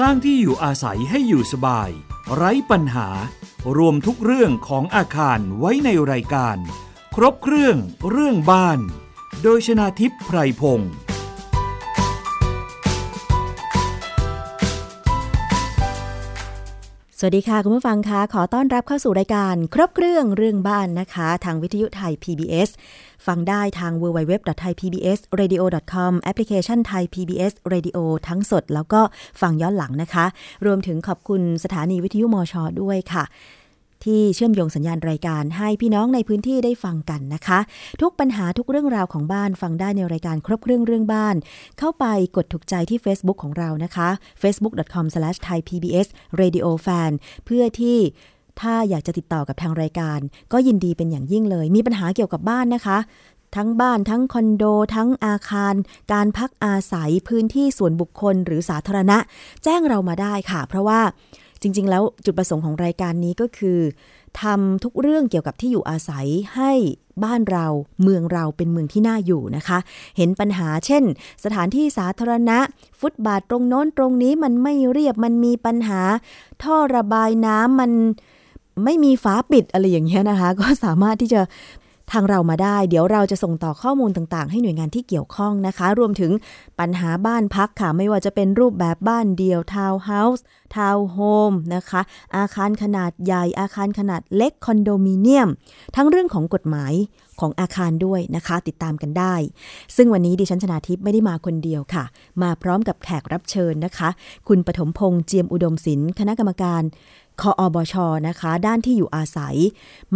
สร้างที่อยู่อาศัยให้อยู่สบาย ไร้ปัญหา รวมทุกเรื่องของอาคารไว้ในรายการ ครบเครื่องเรื่องบ้าน โดยชนาทิพย์ไพรพงศ์สวัสดีค่ะ คุณผู้ฟังคะขอต้อนรับเข้าสู่รายการ ครบเครื่องเรื่องบ้านนะคะ ทางวิทยุไทย PBS ฟังได้ทาง www.thaipbsradio.com แอปพลิเคชันไทย PBS Radio ทั้งสดแล้วก็ฟังย้อนหลังนะคะ รวมถึงขอบคุณสถานีวิทยุมชด้วยค่ะ ที่เชื่อมโยงสัญญาณรายการให้พี่น้องในพื้นที่ได้ฟังกันนะคะ ทุกปัญหาทุกเรื่องราวของบ้านฟังได้ในรายการครบเครื่องเรื่องบ้าน เข้าไปกดถูกใจที่ Facebook ของเรานะคะ facebook.com/thaipbsradiofan เพื่อที่ ถ้าอยากจะติดต่อกับทางรายการ ก็ยินดีเป็นอย่างยิ่งเลย มีปัญหาเกี่ยวกับบ้านนะคะ ทั้งบ้านทั้งคอนโด ทั้งอาคาร การพักอาศัยพื้นที่ส่วนบุคคลหรือสาธารณะ แจ้งเรามาได้ค่ะ เพราะว่าจริง ๆ แล้วจุดประสงค์ของรายการนี้ก็คือทำทุกเรื่องเกี่ยวกับที่อยู่อาศัยให้บ้านเราเมืองเราเป็นเมืองที่น่าอยู่นะคะ เห็นปัญหาเช่น สถานที่สาธารณะ ฟุตบาทตรงโน้นตรงนี้มันไม่เรียบมันมีปัญหา ท่อระบายน้ำมัน ไม่มีฝาปิดอะไรอย่างเงี้ยนะคะ ก็สามารถที่จะทักเรามาได้ เดี๋ยวเราจะส่งต่อข้อมูลต่างๆ ให้หน่วยงานที่เกี่ยวข้องนะคะ รวมถึงปัญหาบ้านพักค่ะ ไม่ว่าจะเป็นรูปแบบบ้านเดี่ยวทาวน์เฮาส์ทาวน์โฮมนะคะ อาคารขนาดใหญ่ อาคารขนาดเล็กคอนโดมิเนียม ทั้งเรื่องของกฎหมายของอาคารด้วยนะคะ ติดตามกันได้ ซึ่งวันนี้ดิฉันชนาทิพย์ไม่ได้มาคนเดียวค่ะ มาพร้อมกับแขกรับเชิญนะคะ คุณปฐมพงษ์เจียมอุดมศิลป์คณะกรรมการ คออบชนะคะ ด้านที่อยู่อาศัย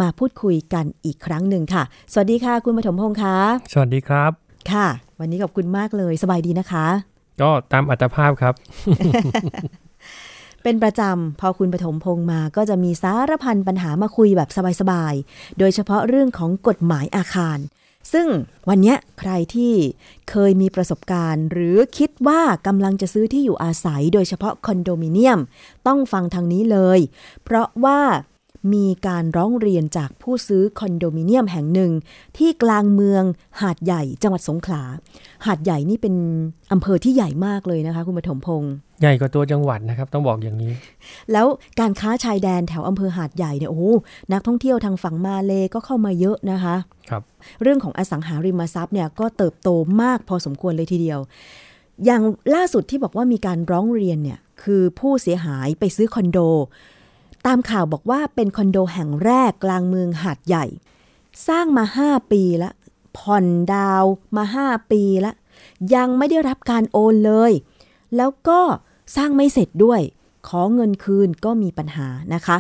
มาพูดคุยกันอีกครั้งหนึ่งค่ะ สวัสดีค่ะ คุณปฐมพงษ์คะสวัสดีครับ ค่ะ วันนี้ขอบคุณมากเลยสบายดีนะคะ ก็ตามอัตภาพครับ เป็นประจำพอคุณปฐมพงษ์มาก็จะมีสารพันปัญหามาคุยแบบสบายๆ โดยเฉพาะเรื่องของกฎหมายอาคาร ซึ่งวันนี้ใครที่เคยมีประสบการณ์ หรือคิดว่ากำลังจะซื้อที่อยู่อาศัยโดยเฉพาะคอนโดมิเนียม ต้องฟังทางนี้เลย เพราะว่า มีการร้องเรียนจากผู้ซื้อคอนโดมิเนียมแห่งหนึ่ง ที่กลางเมืองหาดใหญ่จังหวัดสงขลา หาดใหญ่นี่เป็นอำเภอที่ใหญ่มากเลยนะคะ คุณปฐมพงษ์ใหญ่กว่าตัวจังหวัดนะครับต้องบอกอย่างนี้ แล้วการค้าชายแดนแถวอำเภอหาดใหญ่เนี่ยโอ้นักท่องเที่ยวทางฝั่งมาเลก็เข้ามาเยอะนะคะครับ เรื่องของอสังหาริมทรัพย์เนี่ยก็เติบโตมากพอสมควรเลยทีเดียว อย่างล่าสุดที่บอกว่ามีการร้องเรียนเนี่ยคือผู้เสียหายไปซื้อคอนโด ตามข่าวบอกว่าเป็นคอนโดแห่งแรกกลางเมืองหาดใหญ่ สร้างมา 5 ปีแล้วผ่อนดาวมา 5 ปีแล้วยังไม่ได้รับการโอนเลย แล้วก็สร้างไม่เสร็จด้วย ขอเงินคืนก็มีปัญหานะคะ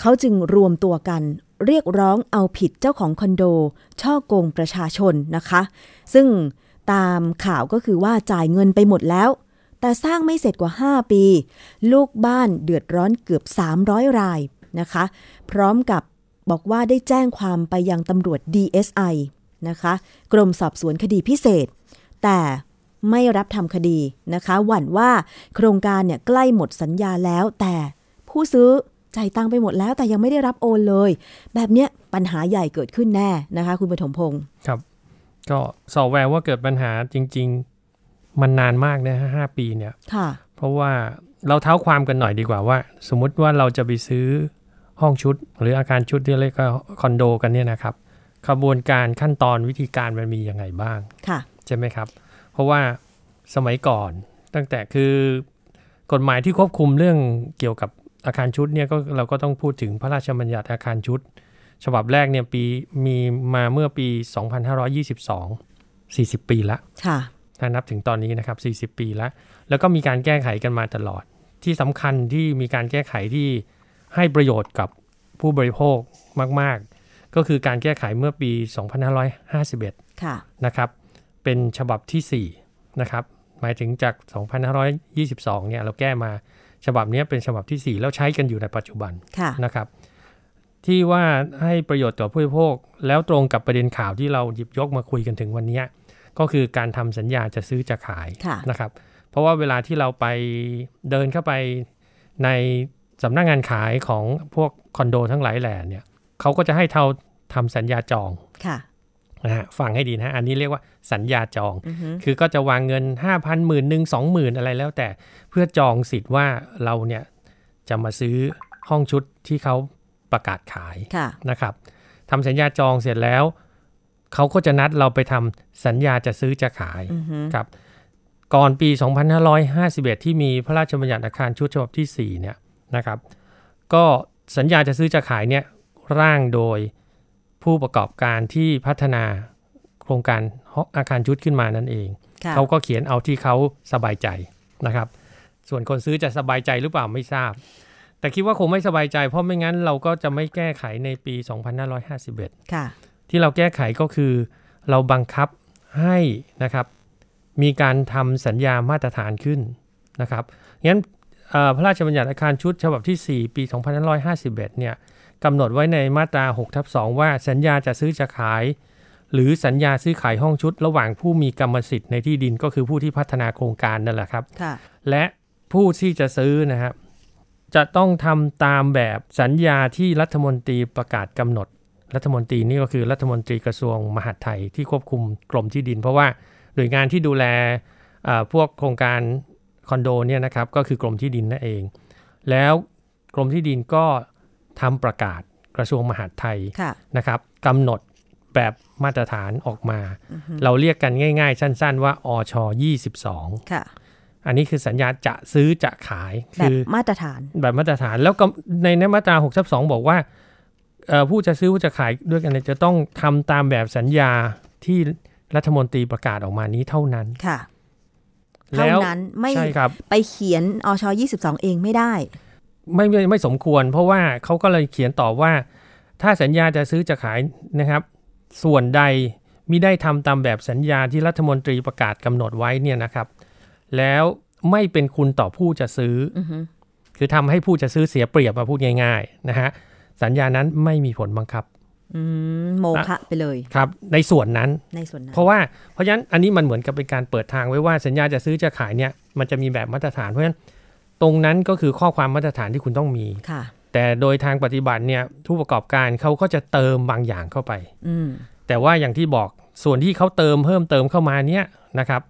เขาจึงรวมตัวกันเรียกร้องเอาผิดเจ้าของคอนโด ช่อโกงประชาชนนะคะ ซึ่งตามข่าวก็คือว่าจ่ายเงินไปหมดแล้ว แต่สร้างไม่เสร็จกว่า 5 ปี ลูกบ้านเดือดร้อนเกือบ 300 รายนะคะ พร้อมกับบอกว่าได้แจ้งความไปยังตำรวจ DSI นะคะ กรมสอบสวนคดีพิเศษ แต่ไม่รับทำคดีนะคะ หวั่นว่าโครงการเนี่ยใกล้หมดสัญญาแล้ว แต่ผู้ซื้อจ่ายตังไปหมดแล้วแต่ยังไม่ได้รับโอนเลย แบบเนี้ยปัญหาใหญ่เกิดขึ้นแน่นะคะ คุณปฐมพงศ์ครับ ก็สอบแววว่าเกิดปัญหาจริง มันนานมากนะห้าปีเนี่ยค่ะเพราะว่าเราเท้าความกันหน่อยดีกว่าว่า สมมุติว่าเราจะไปซื้อห้องชุด หรืออาคารชุดที่เรียกว่าคอนโดกันเนี่ยนะครับขบวนการขั้นตอนวิธีการมันมียังไงบ้างค่ะใช่ไหมครับ เพราะว่าสมัยก่อนตั้งแต่คือกฎหมายที่ควบคุมเรื่องเกี่ยวกับอาคารชุดเนี่ยก็เราก็ต้องพูดถึงพระราชบัญญัติอาคารชุด ฉบับแรกเนี่ยปีมีมาเมื่อปี 2522 40 ปีละค่ะ ถ้านับถึงตอนนี้นะครับ 40 ปีละแล้วก็มีการแก้ไขกันมาตลอด ที่สำคัญที่มีการแก้ไขที่ให้ประโยชน์กับผู้บริโภคมาก ๆ ก็คือการแก้ไขเมื่อปี 2551ค่ะนะครับ เป็นฉบับที่ 4 นะครับ หมายถึงจาก 2522 เนี่ยเราแก้มาฉบับนี้เป็นฉบับที่ 4 แล้วใช้กันอยู่ในปัจจุบันนะครับ ที่ว่าให้ประโยชน์ต่อผู้บริโภค แล้วตรงกับประเด็นข่าวที่เราหยิบยกมาคุยกันถึงวันนี้ ก็คือการทำสัญญาจะซื้อจะขายนะครับ เพราะว่าเวลาที่เราไปเดินเข้าไปในสำนักงงานขายของพวกคอนโดทั้งหลายแหล่เนี่ยเขาก็จะให้เท่าทำสัญญาจองค่ะนะฮะฟังให้ดีนะอันนี้เรียกว่าสัญญาจอง คือก็จะวางเงิน 5 0 0 0หมื่นหนึ่งสองหมื่นอะไรแล้วแต่เพื่อจองสิทธิ์ว่าเราเนี่ยจะมาซื้อห้องชุดที่เขาประกาศขายนะครับทำสัญญาจองเสร็จแล้ว เขาก็จะนัดเราไปทำสัญญาจะซื้อจะขายครับก่อนปี 2551 ที่มีพระราชบัญญัติอาคารชุดฉบับที่ 4 เนี่ยนะครับ ก็สัญญาจะซื้อจะขายเนี่ยร่างโดยผู้ประกอบการที่พัฒนาโครงการอาคารชุดขึ้นมานั่นเอง เขาก็เขียนเอาที่เขาสบายใจนะครับ ส่วนคนซื้อจะสบายใจหรือเปล่าไม่ทราบ แต่คิดว่าคงไม่สบายใจ เพราะไม่งั้นเราก็จะไม่แก้ไขในปี 2551 ที่เราแก้ไขก็คือ เราบังคับให้นะครับมีการทำสัญญามาตรฐานขึ้นนะครับงั้นพระราชบัญญัติอาคารชุดฉบับที่ 4 ปี 2551 เนี่ยกำหนดไว้ในมาตรา6ทับ2ว่าสัญญาจะซื้อจะขาย หรือสัญญาซื้อขายห้องชุด ระหว่างผู้มีกรรมสิทธิ์ในที่ดินก็คือผู้ที่พัฒนาโครงการนั่นแหละครับ และผู้ที่จะซื้อนะครับจะต้องทำตามแบบสัญญาที่รัฐมนตรีประกาศกำหนด รัฐมนตรีนี่ก็คือรัฐมนตรีกระทรวงมหาดไทยที่ควบคุมกรมที่ดิน เพราะว่าหน่วยงานที่ดูแลพวกโครงการคอนโดเนี่ยนะครับก็คือกรมที่ดินนั่นเอง แล้วกรมที่ดินก็ทำประกาศกระทรวงมหาดไทยนะครับกำหนดแบบมาตรฐานออกมา เราเรียกกันง่าย ๆ สั้น ๆ ว่าอช22ค่ะอันนี้คือสัญญาจะซื้อจะขาย คือมาตรฐานแบบมาตรฐานแล้วก็ในในมาตรา6ทับ2บอกว่า ผู้จะซื้อผู้จะขายด้วยกันจะต้องทำตามแบบสัญญาที่รัฐมนตรีประกาศออกมานี้เท่านั้นค่ะเท่านั้นไม่ไปเขียนอช22เองไม่ได้ไม่ไม่ไม่สมควร เพราะว่าเขาก็เลยเขียนต่อว่า ถ้าสัญญาจะซื้อจะขายนะครับ ส่วนใดมิได้ทำตามแบบสัญญาที่รัฐมนตรีประกาศกำหนดไว้เนี่ยนะครับ แล้วไม่เป็นคุณต่อผู้จะซื้อ คือทำให้ผู้จะซื้อเสียเปรียบมาพูดง่าย ๆ นะฮะ สัญญานั้นไม่มีผลบังคับโมฆะไปเลยครับ ในส่วนนั้นในส่วนนั้น เพราะว่าเพราะฉะนั้นอันนี้มันเหมือนกับเป็นการเปิดทางไว้ว่าสัญญาจะซื้อจะขายเนี่ยมันจะมีแบบมาตรฐานเพราะฉะนั้นตรงนั้นก็คือข้อความมาตรฐานที่คุณต้องมีค่ะ แต่โดยทางปฏิบัติเนี่ยผู้ประกอบการเขาก็จะเติมบางอย่างเข้าไป อืแต่ว่าอย่างที่บอกส่วนที่เขาเติมเพิ่มเติมเข้ามาเนี่ยนะครับ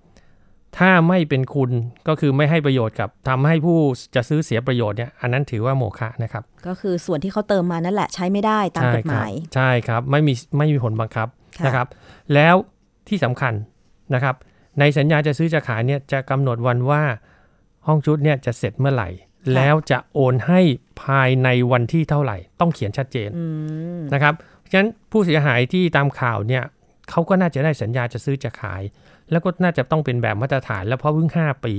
ถ้าไม่เป็นคุณก็คือไม่ให้ประโยชน์กับทำให้ผู้จะซื้อเสียประโยชน์เนี่ยอันนั้นถือว่าโมฆะนะครับ ก็คือส่วนที่เขาเติมมานั่นแหละใช้ไม่ได้ตามกฎหมาย ใช่ครับไม่มีไม่มีผลบังคับนะครับ แล้วที่สำคัญนะครับ ในสัญญาจะซื้อจะขายเนี่ยจะกำหนดวันว่าห้องชุดเนี่ยจะเสร็จเมื่อไหร่ แล้วจะโอนให้ภายในวันที่เท่าไหร่ ต้องเขียนชัดเจนนะครับเพราะฉะนั้นผู้เสียหายที่ตามข่าวเนี่ยเขาก็น่าจะได้สัญญาจะซื้อจะขาย แล้วก็น่าจะต้องเป็นแบบมาตรฐานแล้วเพราะเพิ่ง 5 ปี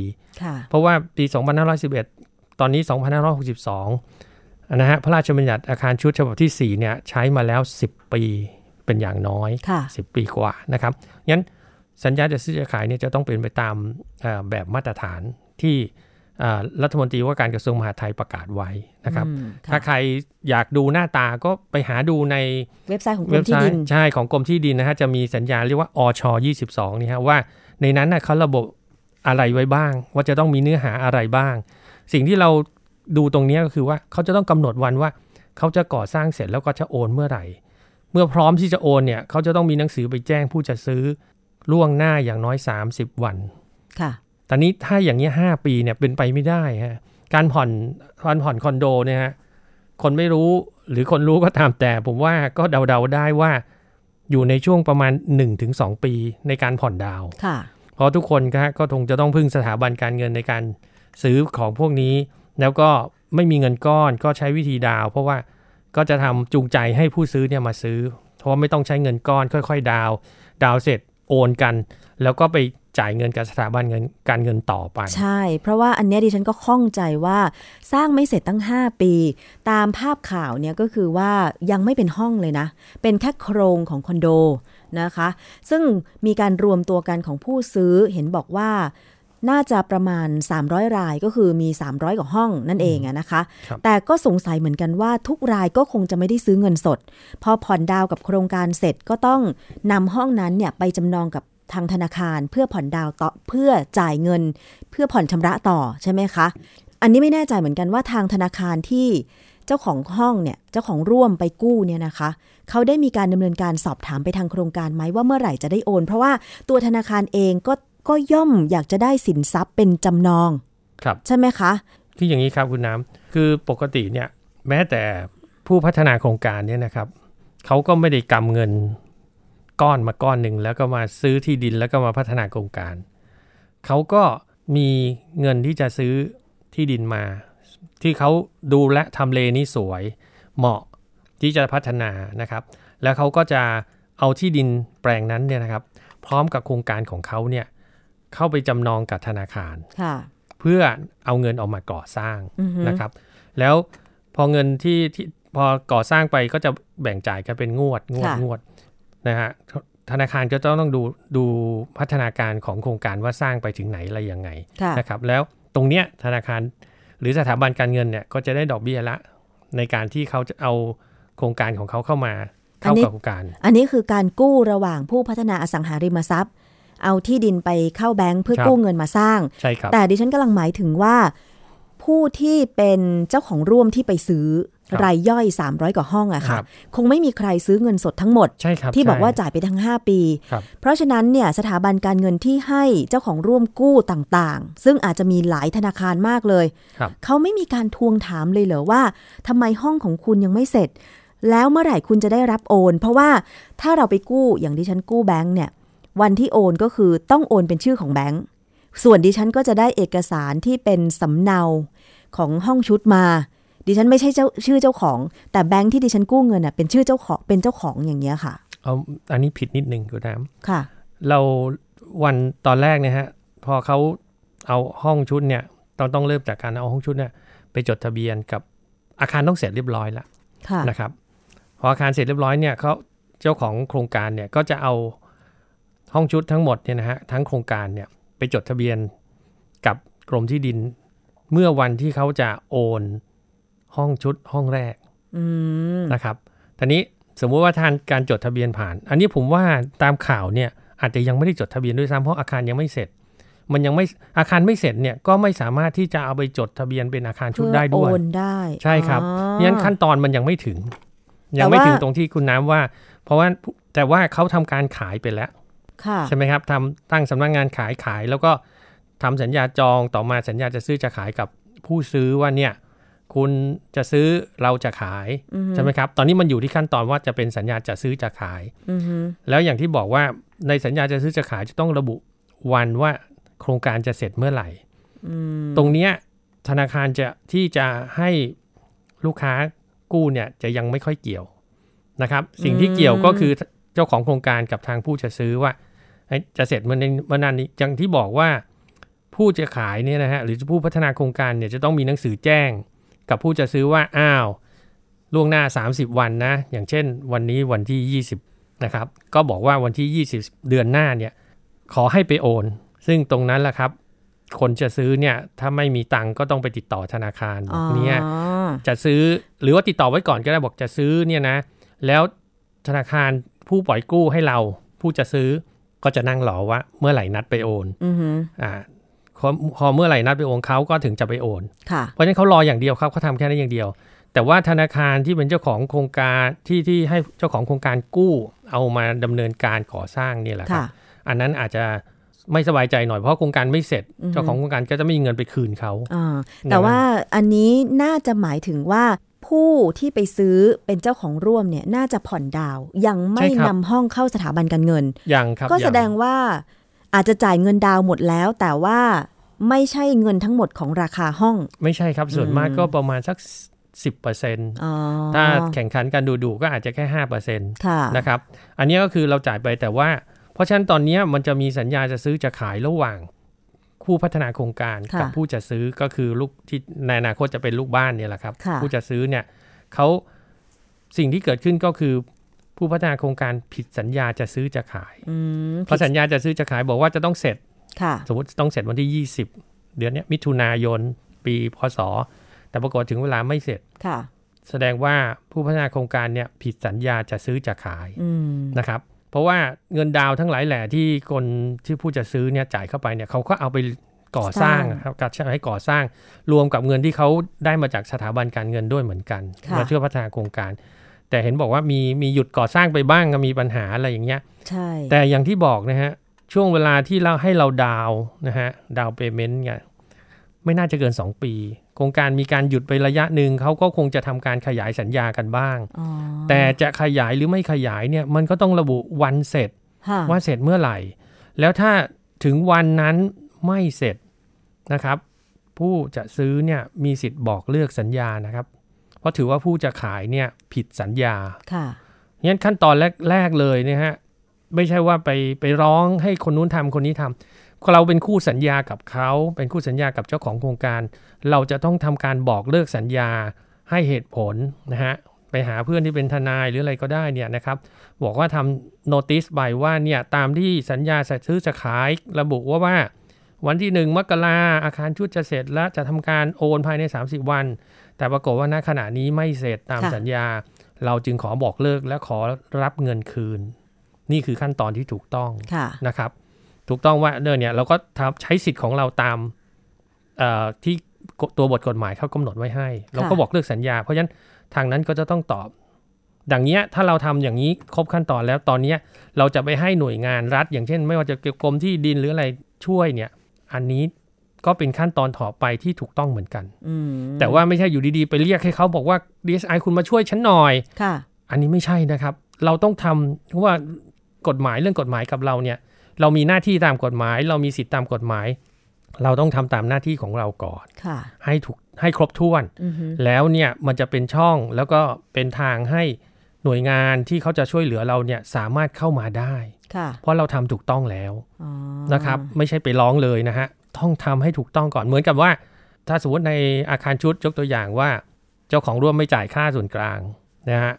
เพราะว่าปี 2511 ตอนนี้ 2562 นะฮะพระราชบัญญัติอาคารชุดฉบับที่ 4 เนี่ยใช้มาแล้ว 10 ปีเป็นอย่างน้อย 10 ปีกว่านะครับงั้นสัญญาจะซื้อจะขายเนี่ยจะต้องเป็นไปตามแบบมาตรฐานที่ รัฐมนตรีว่าการกระทรวงมหาดไทยประกาศไว้นะครับ ถ้าใครอยากดูหน้าตาก็ไปหาดูในเว็บไซต์ของกรมที่ดินใช่ของกรมที่ดินนะฮะจะมีสัญญาเรียกว่าอช22นี่ฮะว่าในนั้นนะเขาระบบอะไรไว้บ้าง ว่าจะต้องมีเนื้อหาอะไรบ้าง สิ่งที่เราดูตรงนี้ก็คือว่าเขาจะต้องกำหนดวันว่า เขาจะก่อสร้างเสร็จแล้วก็จะโอนเมื่อไหร่ เมื่อพร้อมที่จะโอนเนี่ยเขาจะต้องมีหนังสือไปแจ้งผู้จะซื้อล่วงหน้าอย่างน้อย 30 วันค่ะ ตอนนี้ถ้าอย่างนี้ห้าปีเนี่ยเป็นไปไม่ได้ฮะการผ่อนการผ่อนคอนโดเนี่ยฮะคนไม่รู้หรือคนรู้ก็ตามแต่ ผมว่าก็เดาๆได้ว่าอยู่ในช่วงประมาณ 1-2 ปีในการผ่อนดาวเพราะทุกคนก็คงจะต้องพึ่งสถาบันการเงินในการซื้อของพวกนี้ แล้วก็ไม่มีเงินก้อนก็ใช้วิธีดาว เพราะว่าก็จะทำจูงใจให้ผู้ซื้อเนี่ยมาซื้อ เพราะไม่ต้องใช้เงินก้อนค่อย ๆ ดาว ดาวเสร็จโอนกัน แล้วก็ไป จ่ายเงินกับสถาบันเงินการเงินต่อไป ใช่ เพราะว่าอันนี้ดิฉันก็ข้องใจว่าสร้างไม่เสร็จตั้ง 5 ปี ตามภาพข่าวเนี่ยก็คือว่ายังไม่เป็นห้องเลยนะ เป็นแค่โครงของคอนโดนะคะ ซึ่งมีการรวมตัวกันของผู้ซื้อเห็นบอกว่าน่าจะประมาณ 300 รายก็คือมี 300 กว่าห้องนั่นเองนะคะคแต่ก็สงสัยเหมือนกันว่าทุกรายก็คงจะไม่ได้ซื้อเงินสด พอผ่อนดาวกับโครงการเสร็จก็ต้องนำห้องนั้นเนี่ยไปจำนองกับ ทางธนาคารเพื่อผ่อนดาวต่อเพื่อจ่ายเงิน เพื่อผ่อนชำระต่อใช่ไหมคะ อันนี้ไม่แน่ใจเหมือนกันว่าทางธนาคารที่เจ้าของห้องเนี่ยเจ้าของร่วมไปกู้เนี่ยนะคะ เขาได้มีการดำเนินการสอบถามไปทางโครงการไหมว่าเมื่อไหร่จะได้โอน เพราะว่าตัวธนาคารเองก็ก็ย่อมอยากจะได้สินทรัพย์เป็นจำนองครับใช่ไหมคะ คืออย่างนี้ครับคุณน้ำคือปกติเนี่ยแม้แต่ผู้พัฒนาโครงการเนี่ยนะครับเขาก็ไม่ได้กำเงิน ก้อนมาก้อนหนึ่งแล้วก็มาซื้อที่ดินแล้วก็มาพัฒนาโครงการ เขาก็มีเงินที่จะซื้อที่ดินมา ที่เขาดูและทำเลนี้สวย เหมาะที่จะพัฒนานะครับ แล้วเขาก็จะเอาที่ดินแปลงนั้นเนี่ยนะครับ พร้อมกับโครงการของเขาเนี่ยเข้าไปจำนองกับธนาคารค่ะเพื่อเอาเงินออกมาก่อสร้างอือฮึนะครับ แล้วพอเงินที่ที่พอก่อสร้างไปก็จะแบ่งจ่ายกันเป็นงวดงวดค่ะงวด นะฮะธนาคารก็ต้องดูดูพัฒนาการของโครงการว่าสร้างไปถึงไหนอะไรยังไงค่ะนะครับแล้วตรงเนี้ยธนาคารหรือสถาบันการเงินเนี่ยก็จะได้ดอกเบี้ยละในการที่เขาจะเอาโครงการของเขาเข้ามาเข้ากับโครงการ อันนี้คือการกู้ระหว่างผู้พัฒนาอสังหาริมทรัพย์ เอาที่ดินไปเข้าแบงค์เพื่อครับกู้เงินมาสร้างใช่ครับแต่ดิฉันกำลังหมายถึงว่า ผู้ที่เป็นเจ้าของร่วมที่ไปซื้อครับรายย่อย 300 กว่าห้องอะคค่ะรับคงไม่มีใครซื้อเงินสดทั้งหมดใช่ครับที่บอกใช่ว่าจ่ายไปทั้ง 5 ปีครับเพราะฉะนั้นเนี่ยสถาบันการเงินที่ให้เจ้าของร่วมกู้ต่างๆ ซึ่งอาจจะมีหลายธนาคารมากเลยครับเขาไม่มีการทวงถามเลยเหรอว่าทำไมห้องของคุณยังไม่เสร็จ แล้วเมื่อไหร่คุณจะได้รับโอน เพราะว่าถ้าเราไปกู้อย่างดิฉันกู้แบงค์เนี่ยวันที่โอนก็คือต้องโอนเป็นชื่อของแบงค์ส่วนดิฉันก็จะได้เอกสารที่เป็นสำเนา ของห้องชุดมา ดิฉันไม่ใช่เจ้าชื่อเจ้าของ แต่แบงค์ที่ดิฉันกู้เงินน่ะเป็นชื่อเจ้าของเป็นเจ้าของอย่างเงี้ยค่ะเอาอันนี้ผิดนิดนึงคุณน้ำค่ะ เราวันตอนแรกเนี่ยฮะพอเขาเอาห้องชุดเนี่ยต้องต้องเริ่มจากการเอาห้องชุดเนี่ยไปจดทะเบียนกับอาคารต้องเสร็จเรียบร้อยแล้วค่ะนะครับ พออาคารเสร็จเรียบร้อยเนี่ยเขาเจ้าของโครงการเนี่ยก็จะเอาห้องชุดทั้งหมดเนี่ยนะฮะทั้งโครงการเนี่ยไปจดทะเบียนกับกรมที่ดิน เมื่อวันที่เขาจะโอนห้องชุดห้องแรกอืมนะครับทีนี้สมมุติว่าทานการจดทะเบียนผ่าน อันนี้ผมว่าตามข่าวเนี่ยอาจจะยังไม่ได้จดทะเบียนด้วยซ้ำเพราะอาคารยังไม่เสร็จ มันยังไม่อาคารไม่เสร็จเนี่ยก็ไม่สามารถที่จะเอาไปจดทะเบียนเป็นอาคารชุดได้ด้วยเพื่อโอนได้ใช่ครับอ๋องั้นขั้นตอนมันยังไม่ถึงแต่ยังไม่ว่าถึงตรงที่คุณน้ำว่า เพราะว่าแต่ว่าเขาทำการขายไปแล้วค่ะใช่ไหมครับทำตั้งสำนักงานขายขายแล้วก็ ทำสัญญาจองต่อมาสัญญาจะซื้อจะขายกับผู้ซื้อว่าเนี่ยคุณจะซื้อเราจะขายอือฮึใช่ไหมครับ ตอนนี้มันอยู่ที่ขั้นตอนว่าจะเป็นสัญญาจะซื้อจะขายอือฮึแล้วอย่างที่บอกว่าในสัญญาจะซื้อจะขายจะต้องระบุวันว่าโครงการจะเสร็จเมื่อไหร่อืมตรงเนี้ยธนาคารจะที่จะให้ลูกค้ากู้เนี่ยจะยังไม่ค่อยเกี่ยวนะครับ สิ่งที่เกี่ยวก็คือเจ้าของโครงการกับทางผู้จะซื้อว่าเอ้ยจะเสร็จเมื่อในเมื่อนานนี้อย่างที่บอกว่า ผู้จะขายเนี่ยนะฮะหรือผู้พัฒนาโครงการเนี่ยจะต้องมีหนังสือแจ้ง กับผู้จะซื้อว่าอ้าวล่วงหน้า 30 วันนะ อย่างเช่น วันนี้วันที่ 20นะครับก็บอกว่าวันที่ 20 เดือนหน้าเนี่ยขอให้ไปโอน ซึ่งตรงนั้นแหละครับ คนจะซื้อเนี่ยถ้าไม่มีตังค์ก็ต้องไปติดต่อธนาคารบอ๋ออกเนี่ยจะซื้อหรือว่าติดต่อไว้ก่อนก็ได้บอกจะซื้อเนี่ยนะ แล้วธนาคารผู้ปล่อยกู้ให้เรา ผู้จะซื้อก็จะนั่งรอว่าเมื่อไหร่นัดไปโอนอือฮึอ่า พอพอเมื่อไหร่นัดไปโอนเขาก็ถึงจะไปโอนค่ะเพราะฉะนั้นเขารออย่างเดียวครับเขาทำแค่นั้นอย่างเดียว แต่ว่าธนาคารที่เป็นเจ้าของโครงการที่ที่ให้เจ้าของโครงการกู้ เอามาดำเนินการก่อสร้างเนี่ยแหละครัค่ะบอันนั้นอาจจะไม่สบายใจหน่อยเพราะโครงการไม่เสร็จอือฮึเจ้าของโครงการก็จะไม่มีเงินไปคืนเขาอ่าแต่ว่าอันนี้น่าจะหมายถึงว่าผู้ที่ไปซื้อเป็นเจ้าของร่วมเนี่ยน่าจะผ่อนดาวน์ยังไม่ใช่ครับนำห้องเข้าสถาบันการเงินอย่างครับก็แสดงอย่าว่า อาจจะจ่ายเงินดาวน์หมดแล้ว แต่ว่าไม่ใช่เงินทั้งหมดของราคาห้อง ไม่ใช่ครับส่วนอืมมากก็ประมาณสัก 10%อ๋อถ้าแข่งขันกันดูๆก็อาจจะแค่5%ค่ะนะครับอันนี้ก็คือเราจ่ายไปแต่ว่า เพราะฉะนั้นตอนนี้มันจะมีสัญญาจะซื้อจะขายระหว่างผู้พัฒนาโครงการค่ะกับผู้จะซื้อก็คือลูกที่ในอนาคตจะเป็นลูกบ้านเนี่ยแหละครับค่ะผู้จะซื้อเนี่ยเขาสิ่งที่เกิดขึ้นก็คือ ผู้พัฒนาโครงการผิดสัญญาจะซื้อจะขายอืมเพราะสัญญาจะซื้อจะขายบอกว่าจะต้องเสร็จค่ะสมมติต้องเสร็จวันที่ 20 เดือนเนี้ยมิถุนายนปีพศ แต่ปรากฏถึงเวลาไม่เสร็จค่ะแสดงว่าผู้พัฒนาโครงการเนี่ยผิดสัญญาจะซื้อจะขายอืมนะครับ เพราะว่าเงินดาวน์ทั้งหลายแหล่ที่คนที่ผู้จะซื้อเนี่ยจ่ายเข้าไปเนี่ยเขาก็เอาไปก่อสร้างครับการใช้ก่อสร้างรวมกับเงินที่เขาได้มาจากสถาบันการเงินด้วยเหมือนกันมาช่วยพัฒนาโครงการ แต่เห็นบอกว่ามีมีหยุดก่อสร้างไปบ้างก็มีปัญหาอะไรอย่างเงี้ยใช่แต่อย่างที่บอกนะฮะช่วงเวลาที่เราให้เราดาวนะฮะดาวเปเมนต์เนี่ยไม่น่าจะเกิน 2 ปี โครงการมีการหยุดไประยะหนึ่งเขาก็คงจะทำการขยายสัญญากันบ้าง แต่จะขยายหรือไม่ขยายเนี่ยมันก็ต้องระบุวันเสร็จว่าเสร็จเมื่อไหร่ แล้วถ้าถึงวันนั้นไม่เสร็จนะครับ ผู้จะซื้อเนี่ยมีสิทธิ์บอกเลือกสัญญานะครับเพ ราะถือว่าผู้จะขายเนี่ยผิดสัญญาค่ะงั้นขั้นตอนแรกๆเลยเนี่ยฮะไม่ใช่ว่าไปไปร้องให้คนนู้นทำคนนี้ทำเราเป็นคู่สัญญากับเขาเป็นคู่สัญญากับเจ้าของโครงการ เราจะต้องทำการบอกเลิกสัญญาให้เหตุผลนะฮะไปหาเพื่อนที่เป็นทนายหรืออะไรก็ได้เนี่ยนะครับบอกว่าทำโนติสใบว่าเนี่ยตามที่สัญญาซื้อจะขายระบุว่าว่า วันที่หนึ่งมกราอาคารชุดจะเสร็จและจะทำการโอนภายใน 30 วัน แต่ปรากฏว่าณขณะนี้ไม่เสร็จตามสัญญา เราจึงขอบอกเลิกและขอรับเงินคืน นี่คือขั้นตอนที่ถูกต้องนะครับ ถูกต้องว่าเนี่ยเราก็ทำใช้สิทธิ์ของเราตามที่ตัวบทกฎหมายเขากำหนดไว้ให้ เราก็บอกเลิกสัญญา เพราะฉะนั้นทางนั้นก็จะต้องตอบ ดังนี้ถ้าเราทำอย่างนี้ครบขั้นตอนแล้วตอนนี้เราจะไปให้หน่วยงานรัฐ อย่างเช่น ไม่ว่าจะเกี่ยวกรมที่ดินหรืออะไรช่วยเนี่ย อันนี้ ก็เป็นขั้นตอนต่อไปที่ถูกต้องเหมือนกันแต่ว่าไม่ใช่อยู่ดีๆ ไปเรียกให้เขาบอกว่า DSI คุณมาช่วยฉันหน่อยค่ะอันนี้ไม่ใช่นะครับ เราต้องทำเพราะว่ากฎหมายเรื่องกฎหมายกับเราเนี่ย เรามีหน้าที่ตามกฎหมาย เรามีสิทธิตามกฎหมาย เราต้องทำตามหน้าที่ของเราก่อนให้ถูกให้ครบถ้วน แล้วเนี่ยมันจะเป็นช่องแล้วก็เป็นทางให้หน่วยงานที่เขาจะช่วยเหลือเราเนี่ยสามารถเข้ามาได้เพราะเราทำถูกต้องแล้วนะครับ ไม่ใช่ไปร้องเลยนะฮะ ต้องทำให้ถูกต้องก่อนเหมือนกับว่า ถ้าสมมติในอาคารชุดยกตัวอย่างว่า เจ้าของร่วมไม่จ่ายค่าส่วนกลางนะฮะ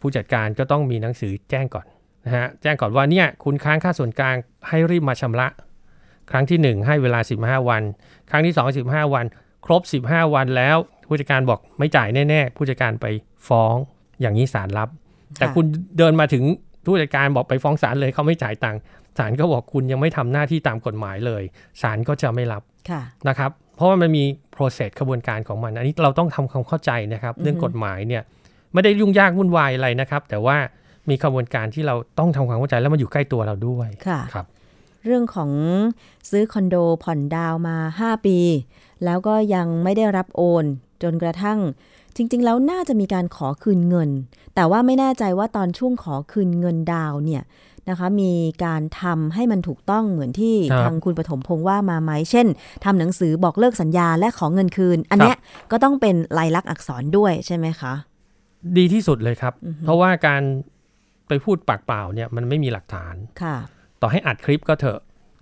ผู้จัดการก็ต้องมีหนังสือแจ้งก่อนนะฮะแจ้งก่อนว่าเนี่ยคุณค้างค่าส่วนกลางให้รีบมาชำระ ครั้งที่ 1 ให้เวลา 15 วัน ครั้งที่ 2 15 วัน ครบ 15 วันแล้ว ผู้จัดการบอกไม่จ่ายแน่ ๆ ผู้จัดการไปฟ้องอย่างนี้ศาลรับ แต่คุณเดินมาถึง ผู้จัดการบอกไปฟ้องศาลเลยเขาไม่จ่ายตังค์ศาลก็บอกคุณยังไม่ทำหน้าที่ตามกฎหมายเลยศาลก็จะไม่รับนะครับ เพราะว่ามันมี process กระบวนการของมัน อันนี้เราต้องทำความเข้าใจนะครับ เรื่องกฎหมายเนี่ยไม่ได้ยุ่งยากวุ่นวายอะไรนะครับ แต่ว่ามีกระบวนการที่เราต้องทำความเข้าใจแล้วมันอยู่ใกล้ตัวเราด้วยค่ะครับเรื่องของซื้อคอนโดผ่อนดาวมา 5 ปี แล้วก็ยังไม่ได้รับโอน จนกระทั่ง จริงๆ แล้วน่าจะมีการขอคืนเงิน แต่ว่าไม่แน่ใจว่าตอนช่วงขอคืนเงินดาวเนี่ยนะคะมีการทำให้มันถูกต้องเหมือนที่ทางคุณปฐมพงษ์ว่ามาไหม เช่นทำหนังสือบอกเลิกสัญญาและขอเงินคืน อันเนี้ยก็ต้องเป็นลายลักษณ์อักษรด้วยใช่ไหมคะ ดีที่สุดเลยครับ เพราะว่าการไปพูดปากเปล่าเนี่ยมันไม่มีหลักฐานต่อให้อัดคลิปก็เถอะ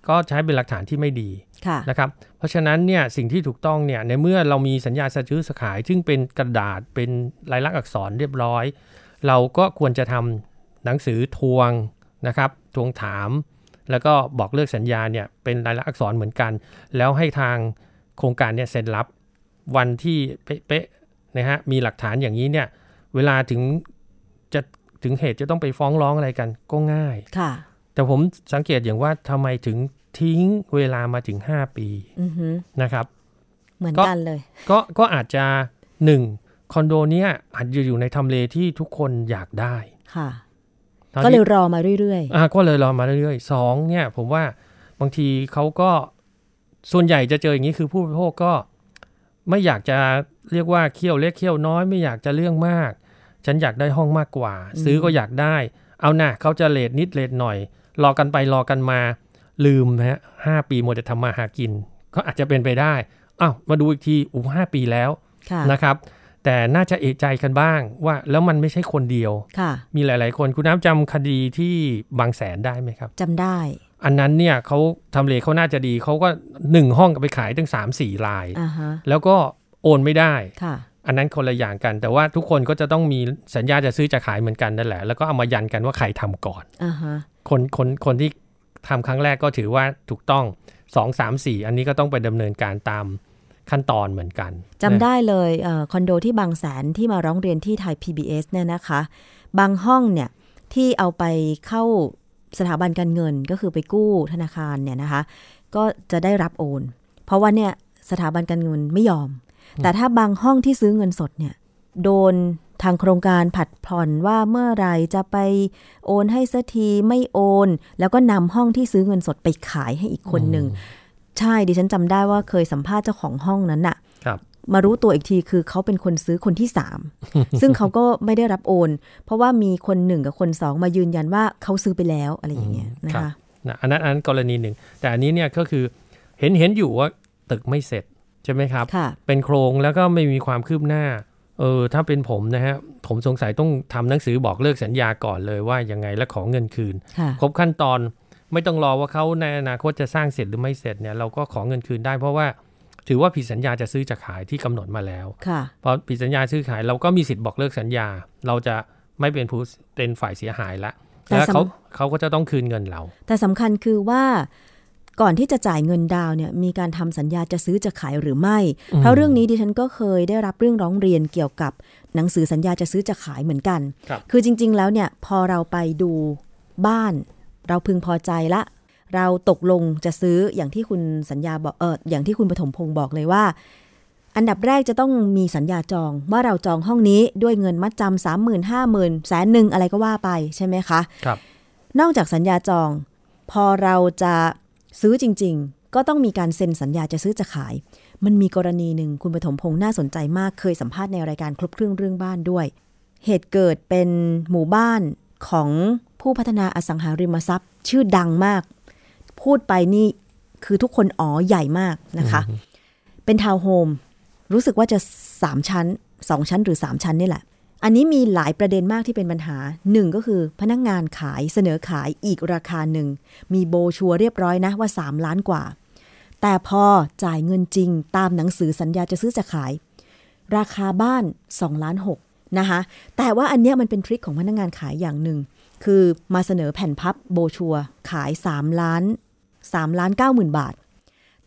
ก็ใช้เป็นหลักฐานที่ไม่ดีนะครับ เพราะฉะนั้นเนี่ยสิ่งที่ถูกต้องเนี่ยในเมื่อเรามีสัญญาซื้อขาย ซึ่งเป็นกระดาษเป็นลายลักษณ์อักษรเรียบร้อย เราก็ควรจะทำหนังสือทวงนะครับ ทวงถาม แล้วก็บอกเลิกสัญญาเนี่ยเป็นลายลักษณ์อักษรเหมือนกัน แล้วให้ทางโครงการเนี่ยเซ็นรับวันที่เป๊ะๆนะฮะมีหลักฐานอย่างนี้เนี่ยเวลาถึงจะถึงเหตุจะต้องไปฟ้องร้องอะไรกันก็ง่ายค่ะ แต่ผมสังเกตอย่างว่าทำไมถึงทิ้งเวลามาถึงห้าปีนะครับ เหมือนกันเลย ก็ก็อาจจะหนึ่งคอนโดเนี้ยอาจจะอยู่ในทำเลที่ทุกคนอยากได้ค่ะก็เลยรอมาเรื่อยๆอ่าก็เลยรอมาเรื่อยๆสองเนี่ย ผมว่าบางทีเขาก็ส่วนใหญ่จะเจออย่างนี้คือผู้บริโภคก็ไม่อยากจะเรียกว่าเคี่ยวเล็กเคี่ยวน้อยไม่อยากจะเรื่องมาก ฉันอยากได้ห้องมากกว่า ซื้อก็อยากได้ เอาหนะเขาจะเลทนิดเลทหน่อย รอกันไปรอกันมาลืมนะฮะห้าปีโมจะทำมาหากิน ก็อาจจะเป็นไปได้อ้าวมาดูอีกทีอู้ห้าปีแล้วนะครับ แต่น่าจะเอะใจกันบ้างว่าแล้วมันไม่ใช่คนเดียวมีหลาย ๆ คนคุณน้ำจำคดีที่บางแสนได้ไหมครับจำได้ อันนั้นเนี่ยเขาทำเลเขาน่าจะดีเขาก็หนึ่งห้องก็ไปขายตั้งสามสี่ลาย แล้วก็โอนไม่ได้อันนั้นคนละอย่างกัน แต่ว่าทุกคนก็จะต้องมีสัญญาจะซื้อจะขายเหมือนกันนั่นแหละ แล้วก็เอามายันกันว่าใครทำก่อนอ คนคนคนที่ทำครั้งแรกก็ถือว่าถูกต้องสองสามสี่อันนี้ก็ต้องไปดำเนินการตามขั้นตอนเหมือนกัน จำได้เลยคอนโดที่บางแสนที่มาร้องเรียนที่ไทย PBS เนี่ยนะคะ บางห้องเนี่ยที่เอาไปเข้าสถาบันการเงินก็คือไปกู้ธนาคารเนี่ยนะคะ ก็จะได้รับโอน เพราะว่าเนี่ยสถาบันการเงินไม่ยอม แต่ถ้าบางห้องที่ซื้อเงินสดเนี่ยโดน ทางโครงการผัดผ่อนว่าเมื่อไรจะไปโอนให้สักทีไม่โอน แล้วก็นำห้องที่ซื้อเงินสดไปขายให้อีกคนหนึ่ง ใช่ดิฉันจำได้ว่าเคยสัมภาษณ์เจ้าของห้องนั้นน่ะมารู้ตัวอีกทีคือเขาเป็นคนซื้อคนที่สามซึ่งเขาก็ไม่ได้รับโอน เพราะว่ามีคนหนึ่งกับคนสองมายืนยันว่าเขาซื้อไปแล้วอะไรอย่างเงี้ยนะคะอันนั้นอันนั้นกรณีหนึ่ง แต่อันนี้เนี่ยก็คือเห็นเห็นอยู่ว่าตึกไม่เสร็จใช่ไหมครับ เป็นโครงแล้วก็ไม่มีความคืบหน้า เออถ้าเป็นผมนะฮะผมสงสัยต้องทำหนังสือบอกเลิกสัญญาก่อนเลยว่ายังไงและขอเงินคืน ครบขั้นตอนไม่ต้องรอว่าเขาในอนาคตจะสร้างเสร็จหรือไม่เสร็จเนี่ยเราก็ขอเงินคืนได้เพราะว่าถือว่าผิดสัญญาจะซื้อจะขายที่กำหนดมาแล้วพอผิดสัญญาซื้อขายเราก็มีสิทธิ์บอกเลิกสัญญา เราจะไม่เป็นผู้เป็นฝ่ายเสียหายละแล้วเขาเขาก็จะต้องคืนเงินเรา แต่สำคัญคือว่า ก่อนที่จะจ่ายเงินดาวเนี่ยมีการทำสัญญาจะซื้อจะขายหรือไม่ เพราะเรื่องนี้ดิฉันก็เคยได้รับเรื่องร้องเรียนเกี่ยวกับ หนังสือสัญญาจะซื้อจะขายเหมือนกันคคือจริง ๆ แล้วเนี่ยพอเราไปดูบ้าน เราพึงพอใจละ เราตกลงจะซื้ออย่างที่คุณสัญญาบอกเอออย่างที่คุณปฐมพงศ์บอกเลยว่า อันดับแรกจะต้องมีสัญญาจองว่าเราจองห้องนี้ด้วยเงินมัดจำสามหมื่นห้าหมื่นแสนหนึ่งอะไรก็ว่าไปใช่ไหมคะครับ นอกจากสัญญาจอง พอเราจะ ซื้อจริง ๆ ก็ต้องมีการเซ็นสัญญาจะซื้อจะขาย มันมีกรณีหนึ่งคุณปฐมพงศ์น่าสนใจมากเคยสัมภาษณ์ในรายการครบเครื่องเรื่องบ้านด้วย เหตุเกิดเป็นหมู่บ้านของผู้พัฒนาอสังหาริมทรัพย์ ชื่อดังมาก พูดไปนี่คือทุกคนอ๋อใหญ่มากนะคะ เป็นทาวน์โฮมรู้สึกว่าจะสามชั้นสองชั้นหรือสามชั้นนี่แหละ อันนี้มีหลายประเด็นมากที่เป็นปัญหาหนึ่งก็คือพนักงงานขายเสนอขายอีกราคาหนึ่ง มีโบชัวเรียบร้อยนะว่า 3 ล้านกว่า แต่พอจ่ายเงินจริงตามหนังสือสัญญาจะซื้อจะขาย ราคาบ้าน2ล้าน6นะคะ แต่ว่าอันเนี้ยมันเป็นทริคของพนักงงานขายอย่างหนึ่ง คือมาเสนอแผ่นพับโบชัวขาย 3 ล้าน3ล้าน9หมื่นบาท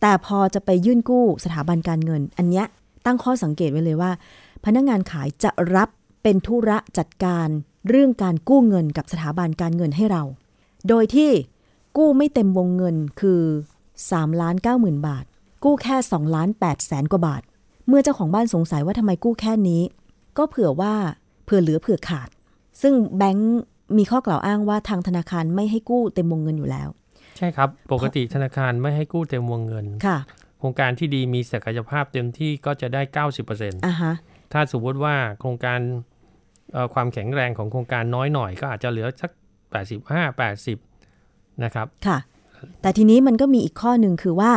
แต่พอจะไปยื่นกู้สถาบันการเงิน อันเนี้ยตั้งข้อสังเกตไว้เลยว่า พนักงงานขายจะรับ เป็นธุระจัดการเรื่องการกู้เงินกับสถาบันการเงินให้เรา โดยที่กู้ไม่เต็มวงเงินคือ3ล้าน9หมื่นบาท กู้แค่2ล้าน8แสนกว่าบาท เมื่อเจ้าของบ้านสงสัยว่าทำไมกู้แค่นี้ ก็เผื่อว่าเผื่อเหลือเผื่อขาด ซึ่งแบงก์มีข้อกล่าวอ้างว่าทางธนาคารไม่ให้กู้เต็มวงเงินอยู่แล้ว ใช่ครับ ปกติธนาคารไม่ให้กู้เต็มวงเงินค่ะโครงการที่ดีมีศักยภาพเต็มที่ก็จะได้ 90%อ่าฮะถ้าสมมติว่าโครงการ ความแข็งแรงของโครงการน้อยหน่อยก็อาจจะเหลือสัก 85 80 นะครับค่ะ แต่ทีนี้มันก็มีอีกข้อหนึ่งคือว่า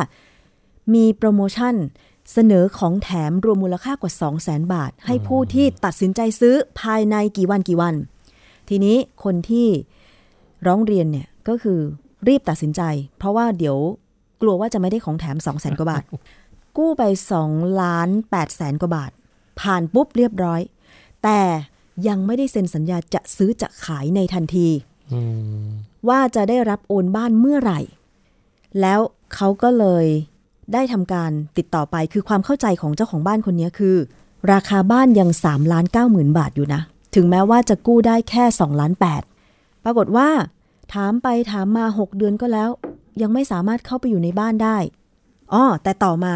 มีโปรโมชั่นเสนอของแถมรวมมูลค่ากว่า 2 0 0 0 0 0บาท ให้ผู้ที่ตัดสินใจซื้อภายในกี่วันกี่วัน ทีนี้คนที่ร้องเรียนเนี่ยก็คือรีบตัดสินใจ เพราะว่าเดี๋ยวกลัวว่าจะไม่ได้ของแถม 2 0 0 0 0 0กว่าบาท กู้ไป2ล้าน8แสนกว่าบาท ผ่านปุ๊บเรียบร้อย แต่ ยังไม่ได้เซ็นสัญญาจะซื้อจะขายในทันทีว่าจะได้รับโอนบ้านเมื่อไหร่ แล้วเขาก็เลยได้ทำการติดต่อไปคือความเข้าใจของเจ้าของบ้านคนนี้คือ ราคาบ้านยัง3ล้าน9หมื่นบาทอยู่นะ ถึงแม้ว่าจะกู้ได้แค่2ล้าน8ปรากฏว่า ถามไปถามมา 6 เดือนก็แล้ว ยังไม่สามารถเข้าไปอยู่ในบ้านได้อ๋อแต่ต่อมา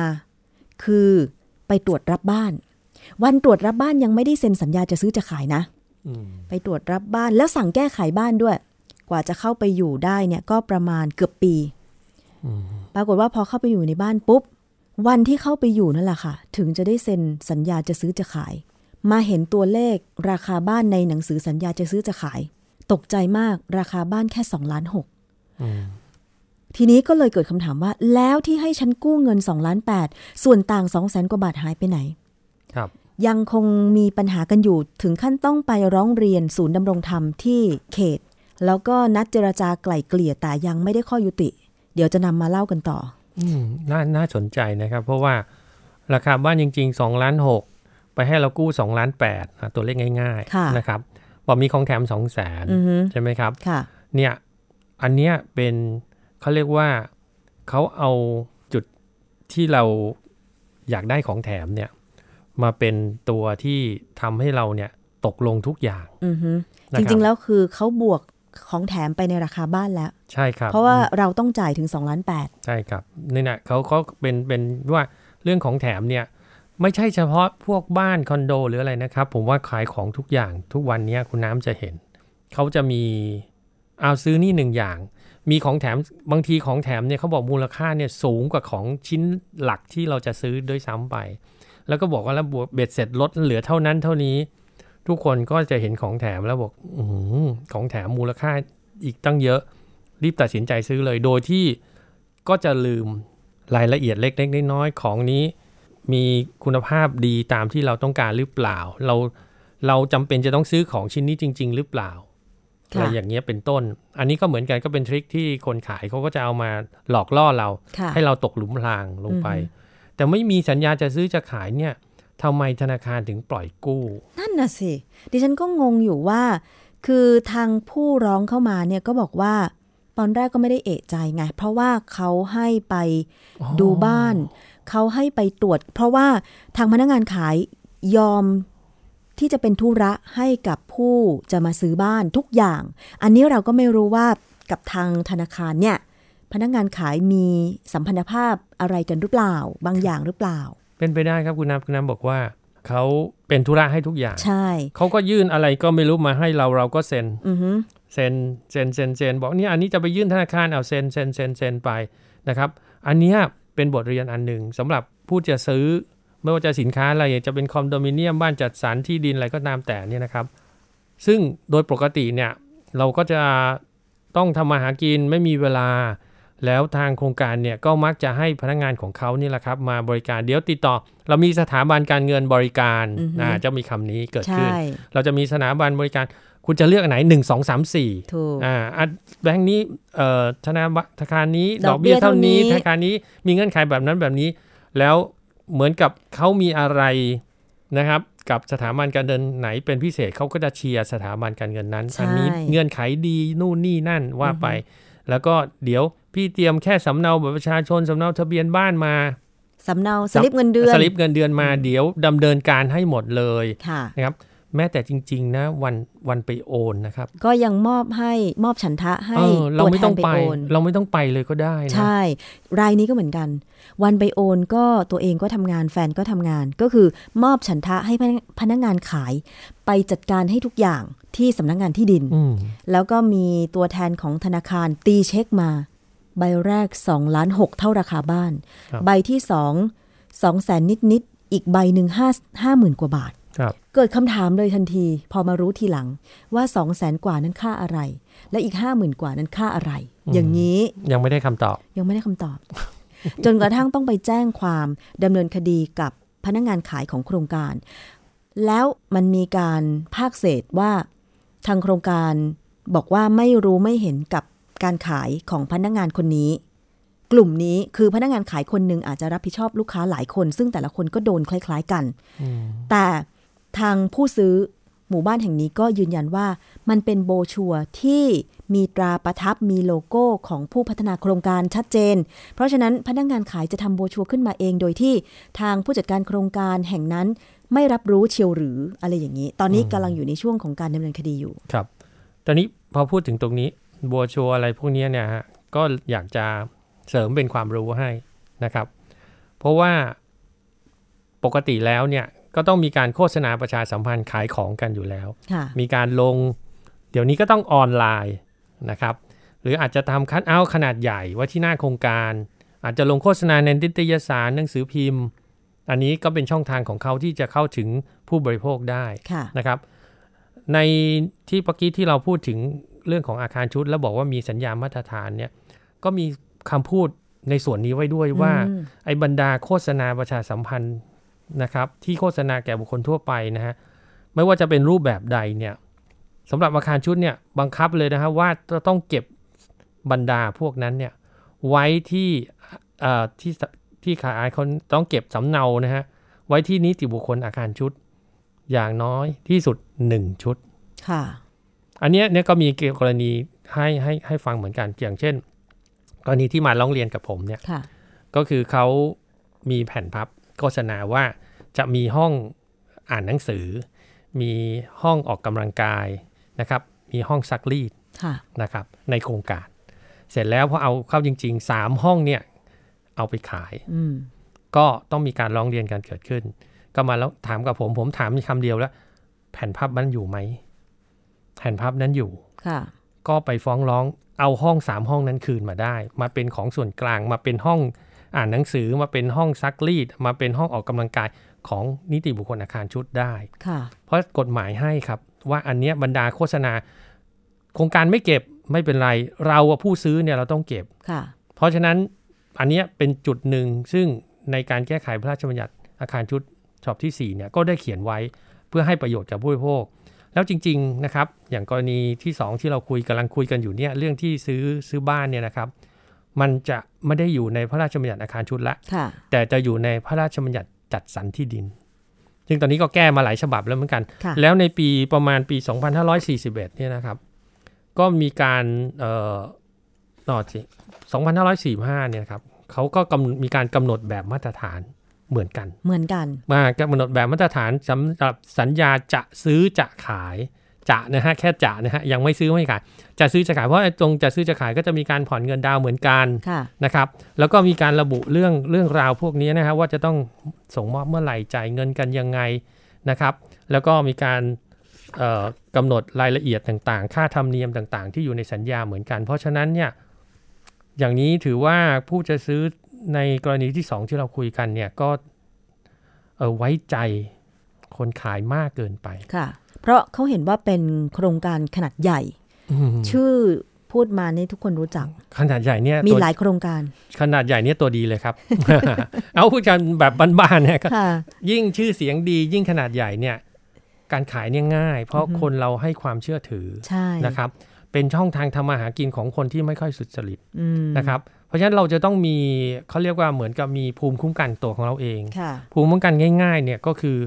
คือไปตรวจรับบ้าน วันตรวจรับบ้านยังไม่ได้เซ็นสัญญาจะซื้อจะขายนะไปตรวจรับบ้านแล้วสั่งแก้ไขบ้านด้วย กว่าจะเข้าไปอยู่ได้เนี่ยก็ประมาณเกือบปีปรากฏว่าพอเข้าไปอยู่ในบ้านปุ๊บ วันที่เข้าไปอยู่นั่นแหละค่ะ ถึงจะได้เซ็นสัญญาจะซื้อจะขาย มาเห็นตัวเลขราคาบ้านในหนังสือสัญญาจะซื้อจะขาย ตกใจมากราคาบ้านแค่สองล้านหกทีนี้ก็เลยเกิดคำถามว่า แล้วที่ให้ฉันกู้เงินสองล้านแปดส่วนต่างสองแสนกว่าบาทหายไปไหน ยังคงมีปัญหากันอยู่ถึงขั้นต้องไปร้องเรียนศูนย์ดำรงธรรมที่เขต แล้วก็นัดเจรจาไกล่เกลี่ยแต่ยังไม่ได้ข้อยุติ เดี๋ยวจะนำมาเล่ากันต่ออืมน่าน่าสนใจนะครับ เพราะว่าราคาบ้านจริง ๆ2ล้านหกไปให้เรากู้2ล้านแปดตัวเลขง่ายๆนะครับบอกมีของแถม2องแสนใช่ไหมครับเนี่ยอันเนี้ยเป็นเขาเรียกว่าเขาเอาจุดที่เราอยากได้ของแถมเนี่ย มาเป็นตัวที่ทำให้เราเนี่ยตกลงทุกอย่างจริงๆแล้วคือเขาบวกของแถมไปในราคาบ้านแล้ว ใช่ครับ เพราะว่าเราต้องจ่ายถึง2ล้านแปดใช่ครับนี่นะเขาเขาเป็นเป็นว่าเรื่องของแถมเนี่ยไม่ใช่เฉพาะพวกบ้านคอนโดหรืออะไรนะครับ ผมว่าขายของทุกอย่างทุกวันนี้คุณน้ำจะเห็น เขาจะมีเอาซื้อนี่หนึ่งอย่าง มีของแถมบางทีของแถมเนี่ยเขาบอกมูลค่าเนี่ยสูงกว่าของชิ้นหลักที่เราจะซื้อด้วยซ้ำไป แล้วก็บอกว่าแล้วบวกเบ็ดเสร็จลดเหลือเท่านั้นเท่านี้ ทุกคนก็จะเห็นของแถมแล้วบอกออของแถมมูลค่าอีกตั้งเยอะ รีบตัดสินใจซื้อเลย โดยที่ก็จะลืมรายละเอียดเล็กๆน้อยๆของนี้ มีคุณภาพดีตามที่เราต้องการหรือเปล่า เราเราจำเป็นจะต้องซื้อของชิ้นนี้จริง ๆ หรือเปล่าอะไรอย่างเงี้ยเป็นต้น อันนี้ก็เหมือนกันก็เป็นทริคที่คนขายเขาก็จะเอามาหลอกล่อเราค่ะให้เราตกหลุมพรางลงไป แต่ไม่มีสัญญาจะซื้อจะขายเนี่ยทำไมธนาคารถึงปล่อยกู้ นั่นน่ะสิ ดิฉันก็งงอยู่ว่า คือทางผู้ร้องเข้ามาเนี่ยก็บอกว่า ตอนแรกก็ไม่ได้เอะใจไง เพราะว่าเขาให้ไปดูบ้าน เขาให้ไปตรวจ เพราะว่าทางพนักงานขายยอมที่จะเป็นธุระให้กับผู้จะมาซื้อบ้านทุกอย่าง อันนี้เราก็ไม่รู้ว่ากับทางธนาคารเนี่ย พนักงานขายมีสัมพันธภาพอะไรกันหรือเปล่า บางอย่างหรือเปล่า เป็นไปได้ครับคุณน้ำคุณน้ำบอกว่าเขาเป็นธุระให้ทุกอย่าง ใช่ เขาก็ยื่นอะไรก็ไม่รู้มาให้เราเราก็เซ็นอือฮึเซ็นเซ็นเซ็นเซ็นบอกเนี่ยอันนี้จะไปยื่นธนาคารเอาเซ็นเซ็นเซ็นเซ็นไปนะครับ อันเนี้ยเป็นบทเรียนอันหนึ่งสำหรับผู้จะซื้อไม่ว่าจะสินค้าอะไรจะเป็นคอนโดมิเนียมบ้านจัดสรรที่ดินอะไรก็ตามแต่เนี่ยนะครับ ซึ่งโดยปกติเนี่ยเราก็จะต้องทำมาหากินไม่มีเวลา แล้วทางโครงการเนี่ยก็มักจะให้พนักงานของเขานี่แหละครับ มาบริการเดี๋ยวติดต่อ เรามีสถาบันการเงินบริการอือฮึอ่าจะมีคำนี้เกิดขึ้นใช่เราจะมีสถาบันบริการคุณจะเลือกอันไหนหนึ่งสองสามสี่ถูกอ่าอะแบงค์นี้เอ่อธนาธนาคารนี้ดดออกกเบี้เบี้ยยเท่านี้เท่านี้ธนาคารนี้มีเงื่อนไขแบบนั้นแบบนี้ แล้วเหมือนกับเขามีอะไรนะครับ กับสถาบันการเงินไหนเป็นพิเศษเขาก็จะเชียร์สถาบันการเงินนั้นใช่อันี้เงื่อนไขดีนู่นนี่นั่นว่าไป แล้วก็เดี๋ยว พี่เตรียมแค่สำเนาบัตรประชาชนสำเนาทะเบียนบ้านมาสำเนาสลิปเงินเดือนสลิปเงินเดือนมาเดี๋ยวดำเนินการให้หมดเลยค่ะนะครับ แม้แต่จริง ๆ นะวันวันไปโอนนะครับ ก็ยังมอบให้มอบฉันทะให้เออเราตัวไม่แทต้อนงไปไปโอนเราไม่ต้องไปเลยก็ได้นะใช่ รายนี้ก็เหมือนกัน วันไปโอนก็ตัวเองก็ทำงานแฟนก็ทำงาน ก็คือมอบฉันทะให้พนักพนักงานขาย ไปจัดการให้ทุกอย่างที่สำนักงานที่ดินอืมแล้วก็มีตัวแทนของธนาคารตีเช็คมา ใบแรก2ล้าน6เท่าราคาบ้าน ใบที่ 2 2แสนนิดนิดๆอีกใบหนึ่งห้าห้าหมื่นกว่าบาทครับเกิดคำถามเลยทันที พอมารู้ทีหลังว่า2 0 0แสนกว่านั้นค่าอะไร และอีก 5 0,000 กว่านั้นค่าอะไร อย่างนี้ยังไม่ได้คำตอบ ยังไม่ได้คำตอบ จนกระทั่งต้องไปแจ้งความดำเนินคดีกับพนักงานขายของโครงการ แล้วมันมีการภาคเศษว่าทางโครงการบอกว่าไม่รู้ไม่เห็นกับ การขายของพนักงานคนนี้ กลุ่มนี้คือพนักงานขายคนหนึ่งอาจจะรับผิดชอบลูกค้าหลายคน ซึ่งแต่ละคนก็โดนคล้าย ๆ กัน แต่ทางผู้ซื้อหมู่บ้านแห่งนี้ก็ยืนยันว่ามันเป็นโบชัวร์ที่มีตราประทับมีโลโก้ของผู้พัฒนาโครงการชัดเจน เพราะฉะนั้นพนักงานขายจะทำโบชัวร์ขึ้นมาเอง โดยที่ทางผู้จัดการโครงการแห่งนั้นไม่รับรู้เชียวหรืออะไรอย่างนี้ ตอนนี้กำลังอยู่ในช่วงของการดำเนินคดีอยู่ ครับ ตอนนี้พอพูดถึงตรงนี้ บัวชัวอะไรพวกเนี้ยเนี่ยฮะก็อยากจะเสริมเป็นความรู้ให้นะครับ เพราะว่าปกติแล้วเนี่ยก็ต้องมีการโฆษณาประชาสัมพันธ์ขายของกันอยู่แล้วค่ะมีการลง เดี๋ยวนี้ก็ต้องออนไลน์นะครับ หรืออาจจะทำคัดเอาท์ขนาดใหญ่ไว้ที่หน้าโครงการ อาจจะลงโฆษณาในนิตยสารหนังสือพิมพ์ อันนี้ก็เป็นช่องทางของเขาที่จะเข้าถึงผู้บริโภคได้ค่ะนะครับ ในที่เมื่อกี้ที่เราพูดถึง เรื่องของอาคารชุด แล้วบอกว่ามีสัญญามาตรฐานเนี่ยก็มีคำพูดในส่วนนี้ไว้ด้วยว่าอืมไอ้บรรดาโฆษณาประชาสัมพันธ์นะครับ ที่โฆษณาแก่บุคคลทั่วไปนะฮะไม่ว่าจะเป็นรูปแบบใดเนี่ยสำหรับอาคารชุดเนี่ยบังคับเลยนะครับว่าจะต้องเก็บบรรดาพวกนั้นเนี่ยไว้ที่เอ่อที่ที่ขายคนต้องเก็บสำเนานะฮะไว้ที่นิติบุคคลอาคารชุด อย่างน้อยที่สุด 1 ชุดค่ะ อันเนี้ยเนี่ยก็มีกรณีให้ให้ให้ฟังเหมือนกันอย่างเช่น กรณีที่มาร้องเรียนกับผมเนี่ยค่ะก็คือเขามีแผ่นพับโฆษณาว่าจะมีห้องอ่านหนังสือ มีห้องออกกำลังกายนะครับ มีห้องซักรีดนะครับ ในโครงการ เสร็จแล้วพอเอาเข้าจริงๆสามห้องเนี่ย เอาไปขายก็ต้องมีการร้องเรียนกันเกิดขึ้น ก็มาแล้วถามกับผมผมถามมีคำเดียวแล้ว แผ่นภาพนั้นอยู่ไหม แผ่นภาพนั้นอยู่ค่ะก็ไปฟ้องร้องเอาห้องสามห้องนั้นคืนมาได้ มาเป็นของส่วนกลางมาเป็นห้องอ่านหนังสือมาเป็นห้องซักรีด มาเป็นห้องออกกำลังกายของนิติบุคคลอาคารชุดได้ค่ะเพราะกฎหมายให้ครับ ว่าอันนี้บรรดาโฆษณา โครงการไม่เก็บไม่เป็นไร เราผู้ซื้อเนี่ยเราต้องเก็บค่ะเพราะฉะนั้นอันนี้เป็นจุดหนึ่งซึ่งในการแก้ไขพระราชบัญญัติอาคารชุดฉบับที่4เนี่ยก็ได้เขียนไว้เพื่อให้ประโยชน์กับผู้บริโภค แล้วจริงๆนะครับอย่างกรณีที่ 2 ที่เราคุยกำลังคุยกันอยู่เนี่ยเรื่องที่ซื้อซื้อบ้านเนี่ยนะครับ มันจะไม่ได้อยู่ในพระราชบัญญัติอาคารชุดละแต่จะอยู่ในพระราชบัญญัติจัดสรรที่ดิน ซึ่งตอนนี้ก็แก้มาหลายฉบับแล้วเหมือนกัน แล้วในปีประมาณปี 2541เนี่ยนะครับ ก็มีการเอ่อต่อสิ2545เนี่ยครับเขาก็มีการกำหนดแบบมาตรฐาน เหมือนกัน เหมือนกันมากำหนดแบบมาตรฐานสำหรับสัญญาจะซื้อจะขายจะนะฮะแค่จะนะฮะยังไม่ซื้อไม่ขายจะซื้อจะขายเพราะตรงจะซื้อจะขายก็จะมีการผ่อนเงินดาวเหมือนกันนะครับ แล้วก็มีการระบุเรื่องเรื่องราวพวกนี้นะครับว่าจะต้องส่งมอบเมื่อไหร่จ่ายเงินกันยังไงนะครับ แล้วก็มีการกำหนดรายละเอียดต่างๆ ค่าธรรมเนียมต่างๆ ที่อยู่ในสัญญาเหมือนกัน เพราะฉะนั้นเนี่ยอย่างนี้ถือว่าผู้จะซื้อ ในกรณีที่สองที่เราคุยกันเนี่ยก็เออไว้ใจคนขายมากเกินไปค่ะ เพราะเขาเห็นว่าเป็นโครงการขนาดใหญ่ ชื่อพูดมานี่ทุกคนรู้จัก ขนาดใหญ่เนี่ยมีหลายโครงการ ขนาดใหญ่เนี่ยตัวดีเลยครับ เอาพูดกันแบบบ้านๆเนี่ยยิ่งชื่อเสียงดียิ่งขนาดใหญ่เนี่ยการขายเนี่ยง่าย เพราะคนเราให้ความเชื่อถือนะครับ เป็นช่องทางทำมาหากินของคนที่ไม่ค่อยสุจริตนะครับเพราะฉะนั้นเราจะต้องมีเขาเรียกว่าเหมือนกับมีภูมิคุ้มกันตัวของเราเอง ภูมิคุ้มกันง่ายๆเนี่ยก็คือ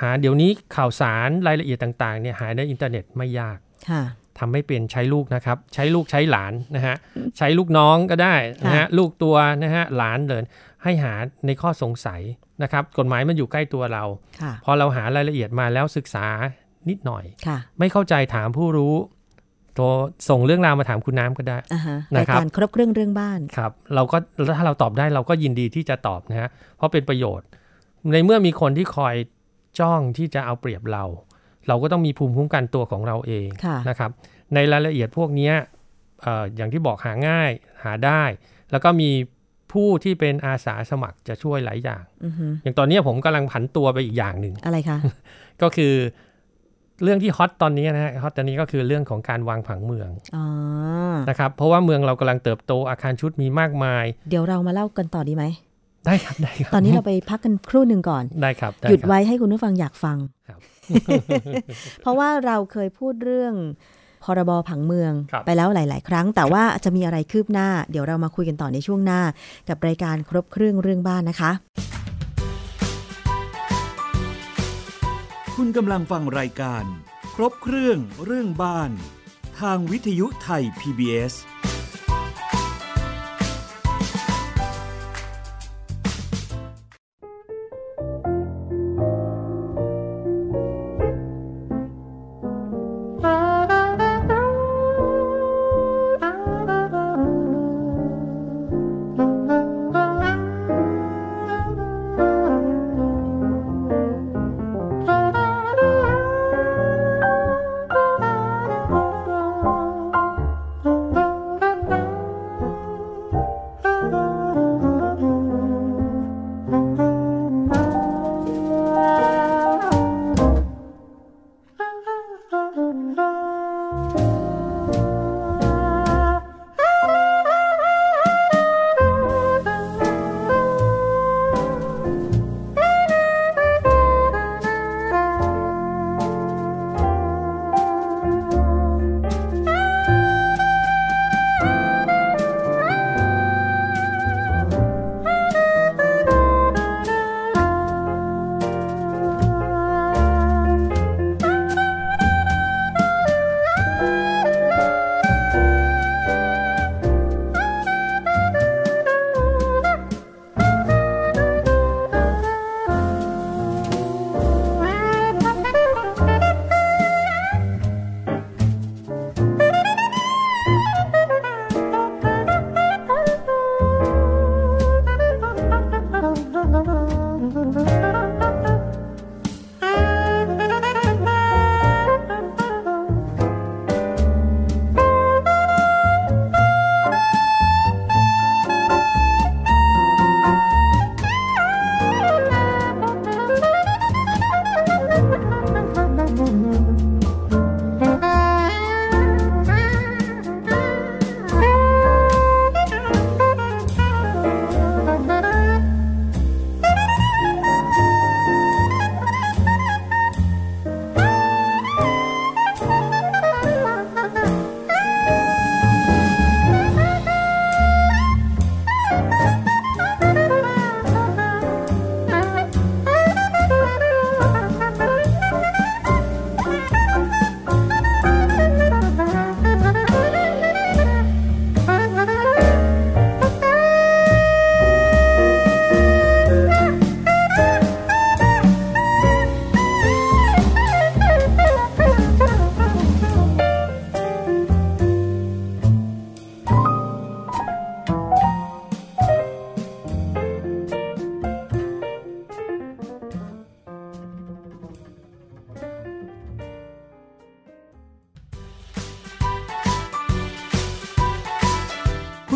หาเดี๋ยวนี้ข่าวสารรายละเอียดต่างๆเนี่ยหาในอินเทอร์เน็ตไม่ยากทำไม่เป็นใช้ลูกนะครับ ใช้ลูกใช้หลานนะฮะใช้ลูกน้องก็ได้นะฮะลูกตัวนะฮะหลานเลยให้หาในข้อสงสัยนะครับ กฎหมายมันอยู่ใกล้ตัวเรา พอเราหารายละเอียดมาแล้วศึกษานิดหน่อย ไม่เข้าใจถามผู้รู้ โทรส่งเรื่องราวมาถามคุณน้ำก็ได้นะครับการครบเครื่องเรื่องบ้านครับ เราก็ถ้าเราตอบได้เราก็ยินดีที่จะตอบนะฮะเพราะเป็นประโยชน์ ในเมื่อมีคนที่คอยจ้องที่จะเอาเปรียบเรา เราก็ต้องมีภูมิคุ้มกันตัวของเราเองนะครับ ในรายละเอียดพวกนี้อย่างที่บอกหาง่ายหาได้ แล้วก็มีผู้ที่เป็นอาสาสมัครจะช่วยหลายอย่าง อย่างตอนนี้ผมกำลังผันตัวไปอีกอย่างหนึ่งอะไรคะ ก็คือ เรื่องที่ฮอตตอนนี้นะฮะฮอตตอนนี้ก็คือเรื่องของการวางผังเมืองนะครับเพราะว่าเมืองเรากำลังเติบโตอาคารชุดมีมากมาย เดี๋ยวเรามาเล่ากันต่อดีไหมได้ครับได้ครับ ตอนนี้เราไปพักกันครู่หนึ่งก่อนได้ครับ หยุดไว้ให้คุณผู้ฟังอยากฟังเพราะว่าเราเคยพูดเรื่องพรบผังเมืองไปแล้วหลาย ๆ ครั้ง แต่ว่าจะมีอะไรคืบหน้า เดี๋ยวเรามาคุยกันต่อในช่วงหน้า กับรายการครบเครื่องเรื่องบ้านนะคะ คุณกำลังฟังรายการ ครบเครื่องเรื่องบ้าน ทางวิทยุไทย PBS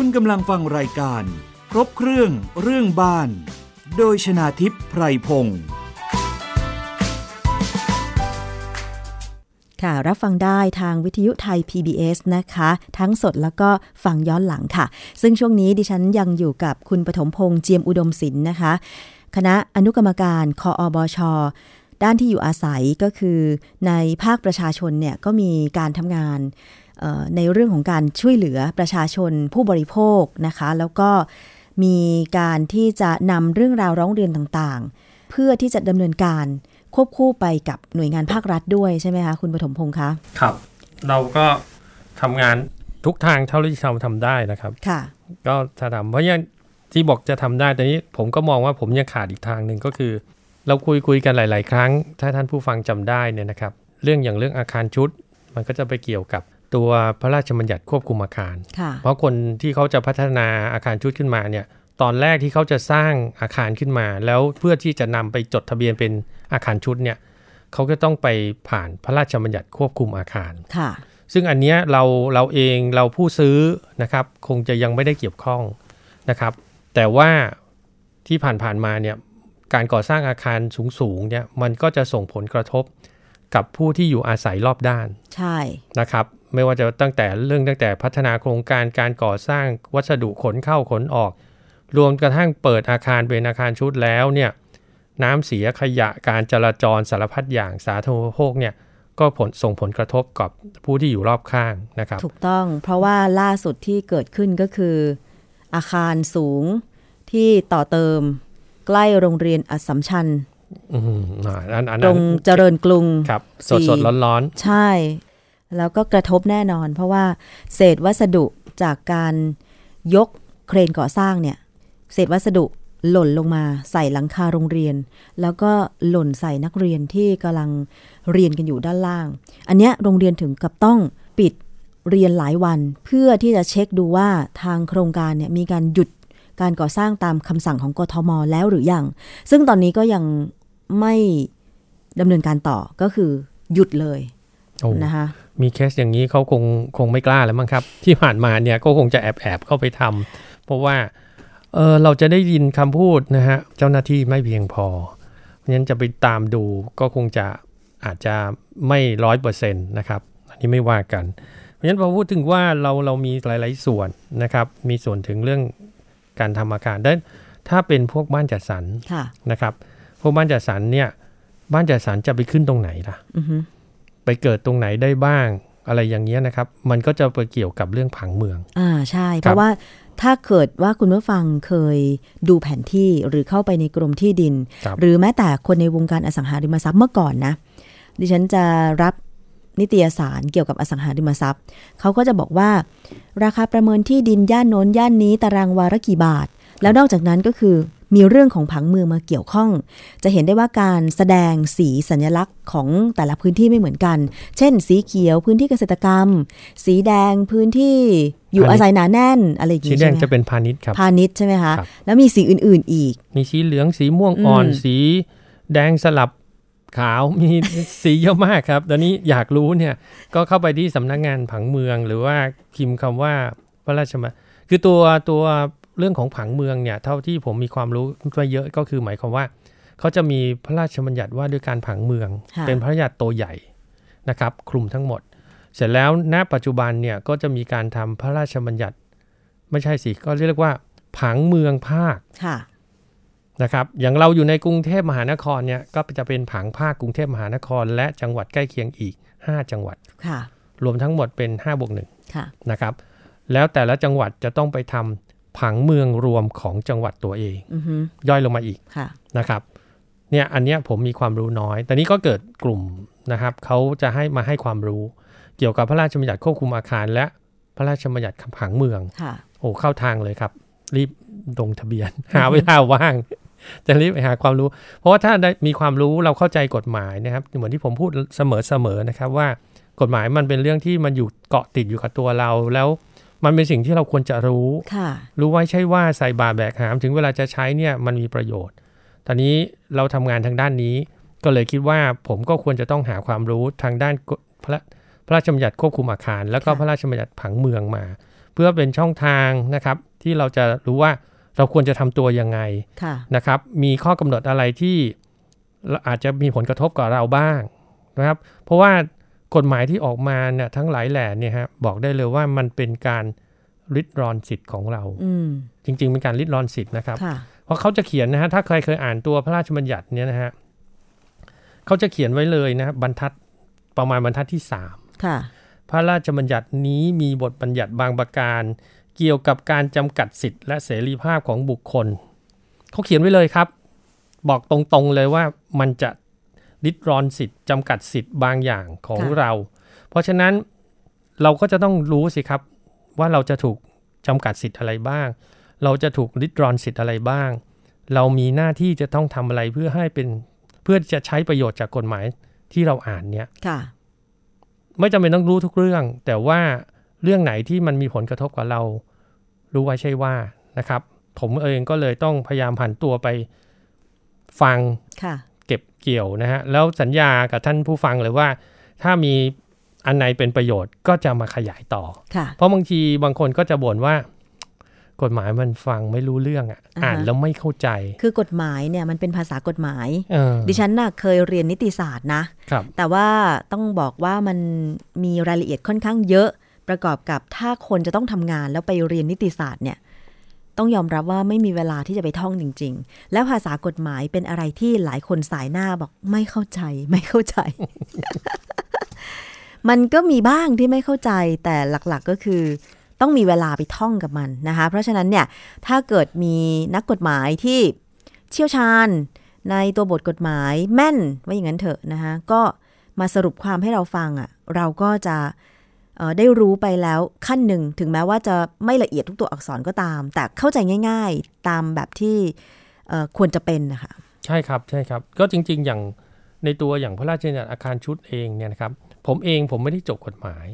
คุณกำลังฟังรายการ ครบเครื่องเรื่องบ้าน โดยชนาทิพย์ไพรพงศ์ค่ะ รับฟังได้ทางวิทยุไทย PBS นะคะ ทั้งสดแล้วก็ฟังย้อนหลังค่ะ ซึ่งช่วงนี้ดิฉันยังอยู่กับคุณปฐมพงษ์เจียมอุดมศิลป์นะคะ คณะอนุกรรมการคออบชด้านที่อยู่อาศัยก็คือในภาคประชาชนเนี่ยก็มีการทำงาน ในเรื่องของการช่วยเหลือประชาชนผู้บริโภคนะคะ แล้วก็มีการที่จะนำเรื่องราวร้องเรียนต่างๆ เพื่อที่จะดำเนินการควบคู่ไปกับหน่วยงานภาครัฐด้วยใช่ไหมคะคุณปฐมพงษ์คะครับ เราก็ทำงานทุกทางเท่าที่เราทำได้นะครับค่ะก็ถ้าทำเพราะยังที่บอกจะทำได้แต่นี้ผมก็มองว่าผมยังขาดอีกทางหนึ่งก็คือ เราคุยคุยกันหลาย ๆ ครั้ง ถ้าท่านผู้ฟังจำได้เนี่ยนะครับ เรื่องอย่างเรื่องอาคารชุด มันก็จะไปเกี่ยวกับ ตัวพระราชบัญญัติควบคุมอาคาร เพราะคนที่เขาจะพัฒนาอาคารชุดขึ้นมาเนี่ยตอนแรกที่เขาจะสร้างอาคารขึ้นมา แล้วเพื่อที่จะนำไปจดทะเบียนเป็นอาคารชุดเนี่ยเขาก็ต้องไปผ่านพระราชบัญญัติควบคุมอาคารค่ะซึ่งอันเนี้ยเราเราเองเราผู้ซื้อนะครับ คงจะยังไม่ได้เกี่ยวข้องนะครับ แต่ว่าที่ผ่านๆมาเนี่ยการก่อสร้างอาคารสูงๆเนี่ยมันก็จะส่งผลกระทบกับผู้ที่อยู่อาศัยรอบด้านใช่นะครับ ไม่ว่าจะตั้งแต่เรื่องตั้งแต่พัฒนาโครงการการก่อสร้างวัสดุขนเข้าขนออก รวมกระทั่งเปิดอาคารเป็นอาคารชุดแล้วเนี่ยน้ำเสียขยะการจราจรสารพัดอย่างสาธารณูปโภคเนี่ยก็ผลส่งผลกระทบกับผู้ที่อยู่รอบข้างนะครับถูกต้องเพราะว่าล่าสุดที่เกิดขึ้นก็คือ อาคารสูงที่ต่อเติม ใกล้โรงเรียนอัสสัมชัญตรงเจริญกรุงครับสดสดร้อนร้อนใช่ แล้วก็กระทบแน่นอน เพราะว่าเศษวัสดุจากการยกเครนก่อสร้างเนี่ย เศษวัสดุหล่นลงมาใส่หลังคาโรงเรียน แล้วก็หล่นใส่นักเรียนที่กำลังเรียนกันอยู่ด้านล่าง อันเนี้ยโรงเรียนถึงกับต้องปิดเรียนหลายวันเพื่อที่จะเช็คดูว่าทางโครงการเนี่ยมีการหยุดการก่อสร้างตามคำสั่งของกทม แล้วหรือยัง ซึ่งตอนนี้ก็ยังไม่ดำเนินการต่อก็คือหยุดเลยนะคะ มีเคสอย่างนี้เขาคงคงไม่กล้าแล้วมั้งครับ ที่ผ่านมาเนี่ยก็คงจะแอบแอบเข้าไปทำเพราะว่าเออเราจะได้ยินคำพูดนะฮะเจ้าหน้าที่ไม่เพียงพอเพราะฉะนั้นจะไปตามดูก็คงจะอาจจะไม่ร้อยเปอร์เซ็นต์นะครับอันนี้ไม่ว่ากัน เพราะฉะนั้นพอพูดถึงว่าเราเรามีหลาย ๆ ส่วนนะครับ มีส่วนถึงเรื่องการทำอาคารได้ถ้าเป็นพวกบ้านจัดสรรนะครับ พวกบ้านจัดสรรเนี่ยบ้านจัดสรรจะไปขึ้นตรงไหนล่ะ ไปเกิดตรงไหนได้บ้าง อะไรอย่างเงี้ยนะครับ มันก็จะไปเกี่ยวกับเรื่องผังเมือง อ่าใช่ เพราะว่าถ้าเกิดว่าคุณผู้ฟังเคยดูแผนที่หรือเข้าไปในกรมที่ดินหรือแม้แต่คนในวงการอสังหาริมทรัพย์เมื่อก่อนนะ ดิฉันจะรับนิตยสารเกี่ยวกับอสังหาริมทรัพย์ เขาก็จะบอกว่า ราคาประเมินที่ดินย่านโน้นย่านนี้ตารางวาระกี่บาท แล้วนอกจากนั้นก็คือ มีเรื่องของผังเมืองมาเกี่ยวข้อง จะเห็นได้ว่าการแสดงสีสัญลักษณ์ของแต่ละพื้นที่ไม่เหมือนกัน เช่น สีเขียวพื้นที่เกษตรกรรม สีแดงพื้นที่อยู่อาศัยหนาแน่นอะไรอย่างนี้สีแดงจะเป็นพาณิชย์ครับพาณิชย์ใช่ไหมคะแล้วมีสีอื่น ๆอีก มีสีเหลืองสีม่วงอ่อน สีแดงสลับขาวมีสีเยอะมากครับ ตอนนี้อยากรู้เนี่ยก็เข้าไปที่สำนักงงานผังเมืองหรือว่าพิมพ์คำว่าพระราชมาคือตัวตัว เรื่องของผังเมืองเนี่ยเท่าที่ผมมีความรู้มาเยอะก็คือหมายความว่าเขาจะมีพระราชบัญญัติว่าด้วยการผังเมือง เป็นพระราชบัญญัติตัวใหญ่นะครับ คลุมทั้งหมด เสร็จแล้วณปัจจุบันเนี่ยก็จะมีการทำพระราชบัญญัติ ไม่ใช่สิก็เรียกว่า ผังเมืองภาคนะครับ อย่างเราอยู่ในกรุงเทพมหานครเนี่ยก็จะเป็นผังภาคกรุงเทพมหานคร และจังหวัดใกล้เคียงอีก 5 จังหวัดรวมทั้งหมดเป็น5บวกหนึ่งนะครับ แล้วแต่ละจังหวัดจะต้องไปทำ ผังเมืองรวมของจังหวัดตัวเองย่อยลงมาอีกนะครับเนี่ยอันเนี้ยผมมีความรู้น้อย แต่นี้ก็เกิดกลุ่มนะครับเขาจะให้มาให้ความรู้ เกี่ยวกับพระราชบัญญัติควบคุมอาคาร และพระราชบัญญัติผังเมืองโอ้เข้าทางเลยครับ รีบลงทะเบียน หาเวลาว่าง จะรีบไปหาความรู้ เพราะว่าถ้าได้มีความรู้เราเข้าใจกฎหมายนะครับ เหมือนที่ผมพูดเสมอๆนะครับว่ากฎหมายมันเป็นเรื่องที่มันอยู่เกาะติดอยู่กับตัวเราแล้ว มันเป็นสิ่งที่เราควรจะรู้ รู้ไว้ใช่ว่าใส่บาแบกหาม ถึงเวลาจะใช้เนี่ยมันมีประโยชน์ ตอนนี้เราทำงานทางด้านนี้ ก็เลยคิดว่าผมก็ควรจะต้องหาความรู้ทางด้านพระพระราชบัญญัติควบคุมอาคาร แล้วก็พระราชบัญญัติผังเมืองมา เพื่อเป็นช่องทางนะครับ ที่เราจะรู้ว่าเราควรจะทำตัวยังไงนะครับ มีข้อกำหนดอะไรที่อาจจะมีผลกระทบกับเราบ้างนะครับ เพราะว่า กฎหมายที่ออกมาเนี่ยทั้งหลายแหล่เนี่ยฮะบอกได้เลยว่ามันเป็นการริดรอนสิทธิ์ของเราจริง ๆ เป็นการริดรอนสิทธิ์นะครับ เพราะเขาจะเขียนนะฮะถ้าใครเคยอ่านตัวพระราชบัญญัติเนี่ยนะฮะเขาจะเขียนไว้เลยนะบรรทัดประมาณบรรทัดที่สามพระราชบัญญัตินี้มีบทบัญญัติบางประการ เกี่ยวกับการจำกัดสิทธิ์และเสรีภาพของบุคคล เขาเขียนไว้เลยครับ บอกตรงๆเลยว่ามันจะ ริดรอนสิทธิ์จำกัดสิทธิ์บางอย่างของเรา เพราะฉะนั้นเราก็จะต้องรู้สิครับว่าเราจะถูกจำกัดสิทธิ์อะไรบ้าง เราจะถูกริดรอนสิทธิ์อะไรบ้าง เรามีหน้าที่จะต้องทำอะไรเพื่อให้เป็นเพื่อจะใช้ประโยชน์จากกฎหมายที่เราอ่านเนี้ยไม่จำเป็นต้องรู้ทุกเรื่อง แต่ว่าเรื่องไหนที่มันมีผลกระทบกับเรา รู้ไว้ใช่ว่านะครับ ผมเองก็เลยต้องพยายามผันตัวไปฟัง เก็บเกี่ยวนะฮะแล้วสัญญากับท่านผู้ฟังเลยว่า ถ้ามีอันไหนเป็นประโยชน์ก็จะมาขยายต่อ เพราะบางทีบางคนก็จะบ่นว่ากฎหมายมันฟังไม่รู้เรื่องอะอ่านแล้วไม่เข้าใจ คือกฎหมายเนี่ยมันเป็นภาษากฎหมาย ดิฉันน่ะเคยเรียนนิติศาสตร์นะแต่ว่าต้องบอกว่ามันมีรายละเอียดค่อนข้างเยอะ ประกอบกับถ้าคนจะต้องทำงานแล้วไปเรียนนิติศาสตร์เนี่ย ต้องยอมรับว่าไม่มีเวลาที่จะไปท่องจริง ๆ แล้วภาษากฎหมายเป็นอะไรที่หลายคนสายหน้าบอกไม่เข้าใจ ไม่เข้าใจ มันก็มีบ้างที่ไม่เข้าใจ แต่หลักๆก็คือ ต้องมีเวลาไปท่องกับมันนะคะ เพราะฉะนั้นเนี่ยถ้าเกิดมีนักกฎหมายที่เชี่ยวชาญ ในตัวบทกฎหมายแม่นว่าอย่างนั้นเถอะนะคะก็มาสรุปความให้เราฟังอะ่ะ เราก็จะ ได้รู้ไปแล้วขั้นหนึ่ง ถึงแม้ว่าจะไม่ละเอียดทุกตัวอักษรก็ตาม แต่เข้าใจง่าย ๆตามแบบที่ควรจะเป็นนะคะใช่ครับใช่ครับ ก็จริง ๆ อย่างในตัวอย่างพระราชบัญญัติอาคารชุดเองเนี่ยนะครับ ผมเองผมไม่ได้จบกฎหมาย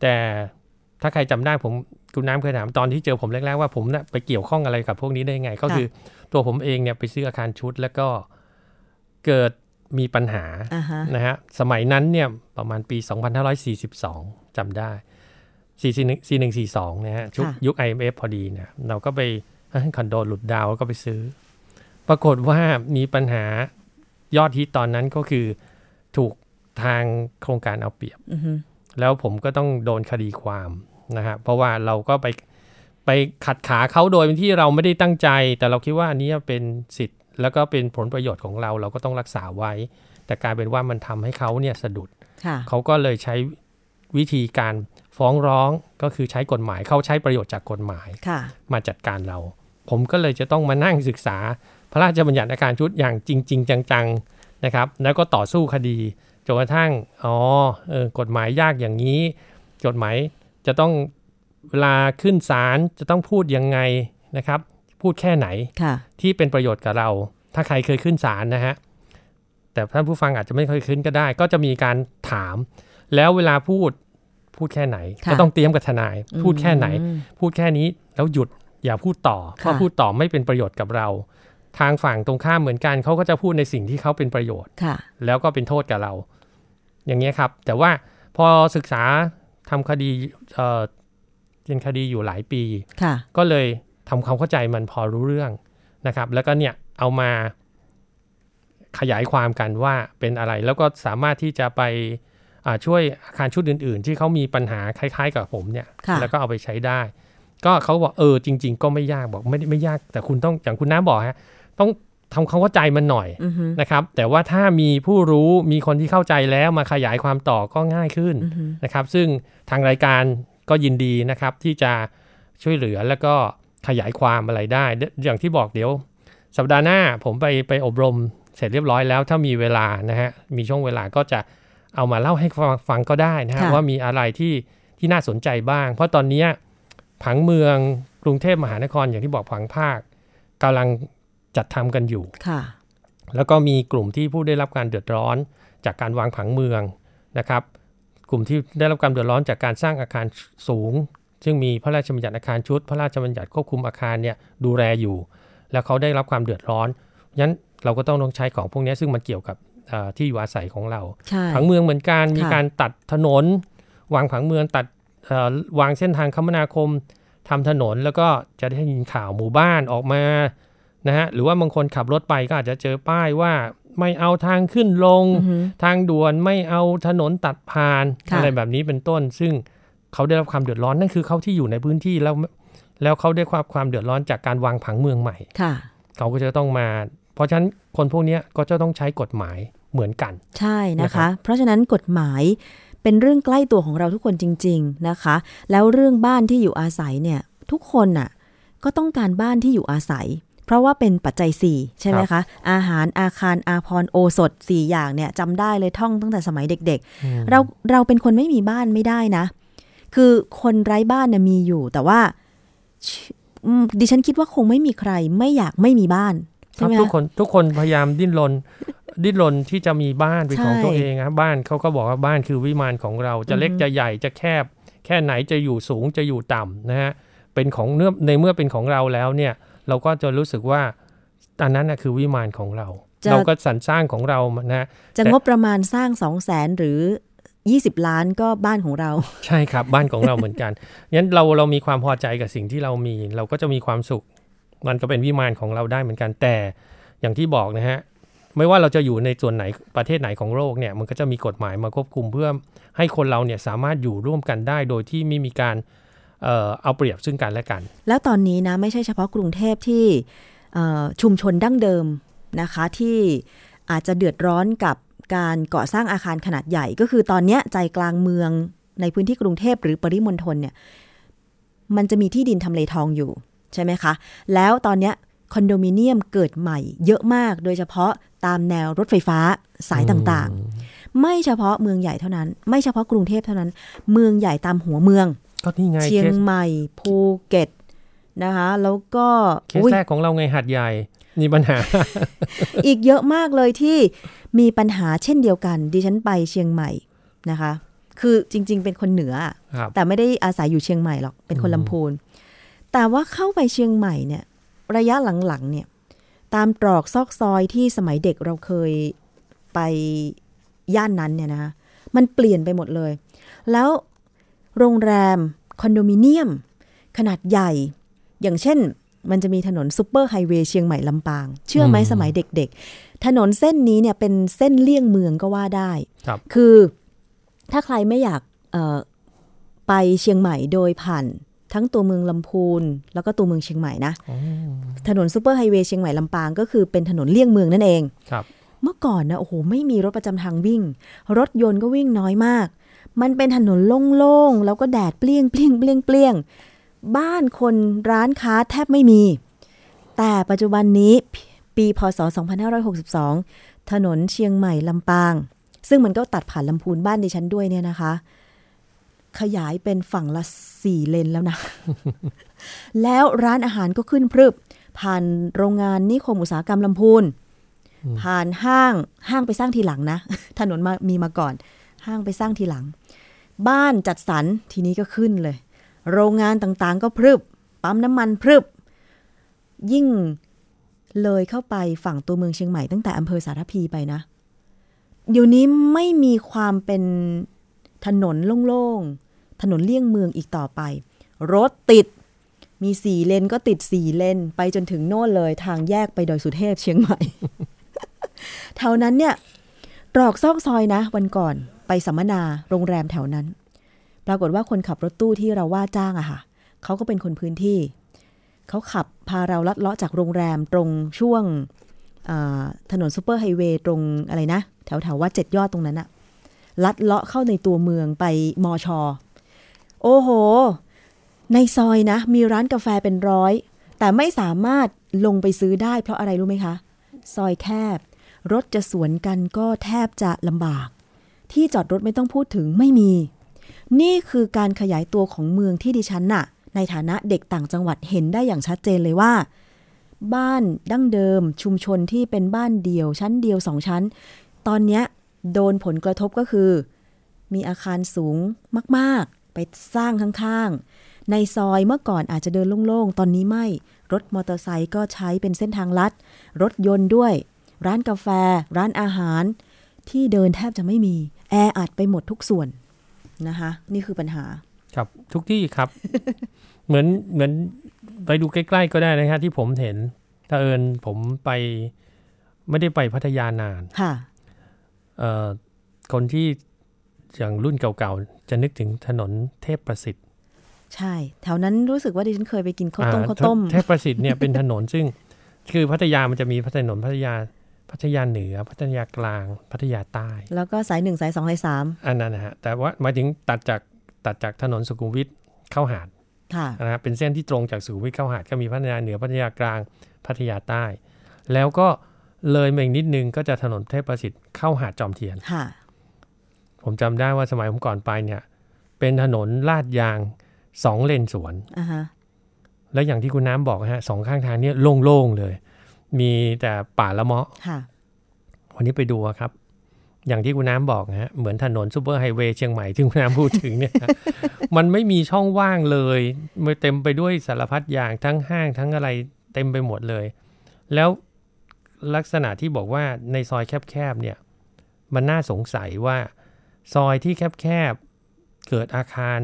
แต่ถ้าใครจำได้ผมคุณน้ำเคยถามตอนที่เจอผมแรกๆว่าผมนะ่ะไปเกี่ยวข้องอะไรกับพวกนี้ได้ไง ก็คือตัวผมเองเนี่ยไปซื้ออาคารชุดแล้วก็เกิด มีปัญหา uh-huh. นะฮะสมัยนั้นเนี่ยประมาณปี 2542จำได้ 4142 นะฮะชุกยุค IMF พอดีเนี่ยเราก็ไปคอนโดหลุดดาวก็ไปซื้อ ปรากฏว่ามีปัญหายอดฮิตตอนนั้นก็คือถูกทางโครงการเอาเปรียบ uh-huh. แล้วผมก็ต้องโดนคดีความนะฮะเพราะว่าเราก็ไปไปขัดขาเขาโดยที่เราไม่ได้ตั้งใจ แต่เราคิดว่าอันนี้เป็นสิทธิ แล้วก็เป็นผลประโยชน์ของเราเราก็ต้องรักษาไว้ แต่กลายเป็นว่ามันทำให้เขาเนี่ยสะดุดเขาก็เลยใช้วิธีการฟ้องร้องก็คือใช้กฎหมายเขาใช้ประโยชน์จากกฎหมายมาจัดการเรา ผมก็เลยจะต้องมานั่งศึกษา พระราชบัญญัติอาการชุดอย่างจริง ๆ จังๆนะครับ แล้วก็ต่อสู้คดีจนกระทั่งอ๋อเออกฎหมายยากอย่างนี้ กฎหมายจะต้องเวลาขึ้นศาลจะต้องพูดยังไงนะครับ พูดแค่ไหนที่เป็นประโยชน์กับเรา ถ้าใครเคยขึ้นศาลนะฮะแต่ท่านผู้ฟังอาจจะไม่เคยขึ้นก็ได้ ก็จะมีการถาม แล้วเวลาพูดพูดแค่ไหน ก็ต้องเตรียมกับทนาย พูดแค่ไหน พูดแค่นี้แล้วหยุดอย่าพูดต่อเพราะพูดต่อไม่เป็นประโยชน์กับเรา ทางฝั่งตรงข้ามเหมือนกันเขาก็จะพูดในสิ่งที่เขาเป็นประโยชน์แล้วก็เป็นโทษกับเรา อย่างนี้ครับ แต่ว่าพอศึกษาทำคดีเอ่อเป็นคดีอยู่หลายปีก็เลย ทำความเข้าใจมันพอรู้เรื่องนะครับ แล้วก็เนี่ยเอามาขยายความกันว่าเป็นอะไร แล้วก็สามารถที่จะไปช่วยอาคารชุดอื่น ๆ ที่เขามีปัญหาคล้าย ๆ กับผมเนี่ยแล้วก็เอาไปใช้ได้ ก็เขาบอกเออจริง ๆ ก็ไม่ยากบอกไม่ไม่ยาก แต่คุณต้องอย่างคุณน้าบอกฮะต้องทำความเข้าใจมันหน่อยนะครับ แต่ว่าถ้ามีผู้รู้มีคนที่เข้าใจแล้วมาขยายความต่อก็ง่ายขึ้นนะครับ ซึ่งทางรายการก็ยินดีนะครับที่จะช่วยเหลือแล้วก็ ขยายความอะไรได้ อย่างที่บอกเดี๋ยว สัปดาห์หน้าผมไปไปอบรมเสร็จเรียบร้อยแล้ว ถ้ามีเวลานะฮะมีช่วงเวลาก็จะเอามาเล่าให้ฟังก็ได้นะฮะว่ามีอะไรที่ที่น่าสนใจบ้าง เพราะตอนนี้ผังเมืองกรุงเทพมหานครอย่างที่บอกผังภาคกำลังจัดทำกันอยู่ค่ะ แล้วก็มีกลุ่มที่ผู้ได้รับการเดือดร้อน จากการวางผังเมืองนะครับ กลุ่มที่ได้รับการเดือดร้อนจากการสร้างอาคารสูง ซึ่งมีพระราชบัญญัติอาคารชุด พระราชบัญญัติควบคุมอาคารเนี่ยดูแลอยู่ แล้วเขาได้รับความเดือดร้อนยันเราก็ต้องต้องใช้ของพวกนี้ซึ่งมันเกี่ยวกับที่อยู่อาศัยของเรา ผังเมืองเหมือนกันมีการตัดถนน วางผังเมืองตัดวางเส้นทางคมนาคมทำถนนแล้วก็จะได้ยินข่าวหมู่บ้านออกมานะฮะหรือว่าบางคนขับรถไปก็อาจจะเจอป้ายว่าไม่เอาทางขึ้นลง ทางด่วนไม่เอาถนนตัดผ่านอะไรแบบนี้เป็นต้น ซึ่ง เขาได้รับความเดือดร้อนนั่นคือเขาที่อยู่ในพื้นที่แล้วแล้วเขาได้ความความเดือดร้อนจากการวางผังเมืองใหม่เขาก็จะต้องมา เพราะฉะนั้นคนพวกนี้ก็จะต้องใช้กฎหมายเหมือนกัน ใช่นะคะ เพราะฉะนั้นกฎหมายเป็นเรื่องใกล้ตัวของเราทุกคนจริง ๆนะคะ แล้วเรื่องบ้านที่อยู่อาศัยเนี่ยทุกคนน่ะก็ต้องการบ้านที่อยู่อาศัย เพราะว่าเป็นปัจจัย 4 ใช่ไหมคะ อาหารอาคารอาพรโอสถ 4 อย่างเนี่ยจำได้เลยท่องตั้งแต่สมัยเด็ก ๆ เราเราเป็นคนไม่มีบ้านไม่ได้นะ คือคนไร้บ้านเนี่ยมีอยู่ แต่ว่าดิฉันคิดว่าคงไม่มีใคร ไม่อยากไม่มีบ้านใช่ไหมทุกคนทุกคนพยายามดิ้นรนดิ้นรนที่จะมีบ้านเป็นของตัวเองนะบ้านเขาก็บอกว่าบ้านคือวิมานของเราจะเล็กจะใหญ่จะแคบ แค่ไหนจะอยู่สูงจะอยู่ต่ำนะฮะเป็นของเนื้อในเมื่อเป็นของเราแล้วเนี่ย เราก็จะรู้สึกว่าอันนั้นนะคือวิมานของเรา เราก็สรรสร้างของเรานะจะงบประมาณสร้างสองแสนหรือ 20 ล้านก็บ้านของเรา ใช่ครับบ้านของเราเหมือนกันงั้นเราเรามีความพอใจกับสิ่งที่เรามี เราก็จะมีความสุข มันก็เป็นวิมานของเราได้เหมือนกันแต่อย่างที่บอกนะฮะไม่ว่าเราจะอยู่ในส่วนไหนประเทศไหนของโลกเนี่ยมันก็จะมีกฎหมายมาควบคุมเพื่อให้คนเราเนี่ยสามารถอยู่ร่วมกันได้โดยที่ไม่มีการเอ่อเอาเปรียบซึ่งกันและกัน แล้วตอนนี้นะไม่ใช่เฉพาะกรุงเทพที่ชุมชนดั้งเดิมนะคะที่อาจจะเดือดร้อนกับ การก่อสร้างอาคารขนาดใหญ่ก็คือตอนนี้ใจกลางเมืองในพื้นที่กรุงเทพหรือปริมณฑลเนี่ยมันจะมีที่ดินทำเลทองอยู่ใช่ไหมคะ แล้วตอนนี้คอนโดมิเนียมเกิดใหม่เยอะมากโดยเฉพาะตามแนวรถไฟฟ้าสายต่างๆ ไม่เฉพาะเมืองใหญ่เท่านั้น ไม่เฉพาะกรุงเทพเท่านั้น เมืองใหญ่ตามหัวเมืองก็นี่ไงเชียงใหม่ภูเก็ตนะคะแล้วก็เคสแรกของเราไงหัดใหญ่ มีปัญหา อีกเยอะมากเลยที่มีปัญหาเช่นเดียวกัน ดิฉันไปเชียงใหม่นะคะ คือจริง ๆ เป็นคนเหนือ แต่ไม่ได้อาศัยอยู่เชียงใหม่หรอก เป็นคนลำพูน แต่ว่าเข้าไปเชียงใหม่เนี่ย ระยะหลังๆเนี่ย ตามตรอกซอกซอยที่สมัยเด็กเราเคยไปย่านนั้นเนี่ยนะคะมันเปลี่ยนไปหมดเลย แล้วโรงแรม คอนโดมิเนียม ขนาดใหญ่ อย่างเช่น มันจะมีถนนซูเปอร์ไฮเวย์เชียงใหม่ลำปาง เชื่อไหมสมัยเด็ก ๆ ถนนเส้นนี้เนี่ยเป็นเส้นเลี่ยงเมืองก็ว่าได้ครับคือถ้าใครไม่อยากไปเชียงใหม่โดยผ่านทั้งตัวเมืองลำพูนแล้วก็ตัวเมืองเชียงใหม่นะ ถนนซูเปอร์ไฮเวย์เชียงใหม่ลำปางก็คือเป็นถนนเลี่ยงเมืองนั่นเองครับเมื่อก่อนนะโอ้โหไม่มีรถประจำทางวิ่ง รถยนต์ก็วิ่งน้อยมาก มันเป็นถนนโล่งๆแล้วก็แดดเปรี้ยงเปรี้ยงเปรี้ยงเปรี้ยง บ้านคนร้านค้าแทบไม่มี แต่ปัจจุบันนี้ปีพศ 2562 ถนนเชียงใหม่ลำปาง ซึ่งมันก็ตัดผ่านลำพูนบ้านดิฉันด้วยเนี่ยนะคะ ขยายเป็นฝั่งละสี่เลนแล้วนะ แล้วร้านอาหารก็ขึ้นพรึบ ผ่านโรงงานนิคมอุตสาหกรรมลำพูน ผ่านห้างห้างไปสร้างทีหลังนะ ถนนมามีมาก่อน ห้างไปสร้างทีหลัง บ้านจัดสรรทีนี้ก็ขึ้นเลย โรงงานต่างๆ ก็พรึบ ปั๊มน้ำมันพรึบ ยิ่งเลยเข้าไปฝั่งตัวเมืองเชียงใหม่ตั้งแต่อำเภอสารพีไปนะ เดี๋ยวนี้ไม่มีความเป็นถนนโล่งๆ ถนนเลี่ยงเมืองอีกต่อไป รถติด มีสี่เลนก็ติดสี่เลน ไปจนถึงโน่นเลยทางแยกไปดอยสุเทพเชียงใหม่แถวนั้นเนี่ยตรอกซอกซอยนะ วันก่อนไปสัมมนาโรงแรมแถวนั้น ปรากฏว่าคนขับรถตู้ที่เราว่าจ้างอะค่ะเขาก็เป็นคนพื้นที่ เขาขับพาเราลัดเลาะจากโรงแรมตรงช่วงถนนซูเปอร์ไฮเวย์ตรงอะไรนะ แถวแถววัดเจ็ดยอดตรงนั้นอะลัดเลาะเข้าในตัวเมืองไปมอชอโอ้โห ในซอยนะ มีร้านกาแฟเป็นร้อย แต่ไม่สามารถลงไปซื้อได้เพราะอะไรรู้ไหมคะ ซอยแคบ รถจะสวนกันก็แทบจะลำบาก ที่จอดรถไม่ต้องพูดถึงไม่มี นี่คือการขยายตัวของเมืองที่ดิฉันน่ะ ในฐานะเด็กต่างจังหวัดเห็นได้อย่างชัดเจนเลยว่า บ้านดั้งเดิมชุมชนที่เป็นบ้านเดียว ชั้นเดียวสองชั้น ตอนนี้โดนผลกระทบก็คือ มีอาคารสูงมากๆ ไปสร้างข้างๆ ในซอยเมื่อก่อนอาจจะเดินโล่งๆ ตอนนี้ไม่ รถมอเตอร์ไซค์ก็ใช้เป็นเส้นทางลัด รถยนต์ด้วย ร้านกาแฟ ร้านอาหาร ที่เดินแทบจะไม่มี แออัดไปหมดทุกส่วน นะคะนี่คือปัญหา ครับทุกที่ครับ เหมือนเหมือนไปดูใกล้ ๆ ก็ได้นะฮะที่ผมเห็นถ้าเอิญผมไปไม่ได้ไปพัทยานานค่ะเอ่อคนที่อย่างรุ่นเก่าๆ จะนึกถึงถนนเทพประสิทธิ์ ใช่ แถวนั้นรู้สึกว่าดิฉันเคยไปกินข้าวต้มอ่ข้าวต้ม เทพประสิทธิ์เนี่ยเป็นถนนซึ่ง คือพัทยามันจะมีพัถนนพัทยา พัทยาเหนือ พัทยากลาง พัทยาใต้ แล้วก็สายหนึ่งสายสองสายสามอันนั้นนะฮะแต่ว่าหมายถึงตัดจากตัดจากถนนสุขุมวิทเข้าหาดค่ะนะฮะเป็นเส้นที่ตรงจากสุขุมวิทเข้าหาดก็มีพัทยาเหนือพัทยากลางพัทยาใต้ แล้วก็เลยมาอีกนิดนึงก็จะถนนเทพประสิทธิ์เข้าหาดจอมเทียนค่ะผมจำได้ว่าสมัยผมก่อนไปเนี่ย เป็นถนนลาดยางสองเลนสวนอ่าฮะแล้วอย่างที่คุณน้ำบอกนะฮะสองข้างทางเนี่ยโล่งๆเลย มีแต่ป่าละเมาะค่ะวันนี้ไปดูอะครับ อย่างที่คุณน้ำบอกนะฮะเหมือนถนนซูเปอร์ไฮเวย์เชียงใหม่ที่คุณน้ำพูดถึงเนี่ย มันไม่มีช่องว่างเลยมันเต็มไปด้วยสารพัดอย่างทั้งห้างทั้งอะไรเต็มไปหมดเลย แล้วลักษณะที่บอกว่าในซอยแคบๆเนี่ย มันน่าสงสัยว่าซอยที่แคบๆเกิดอาคาร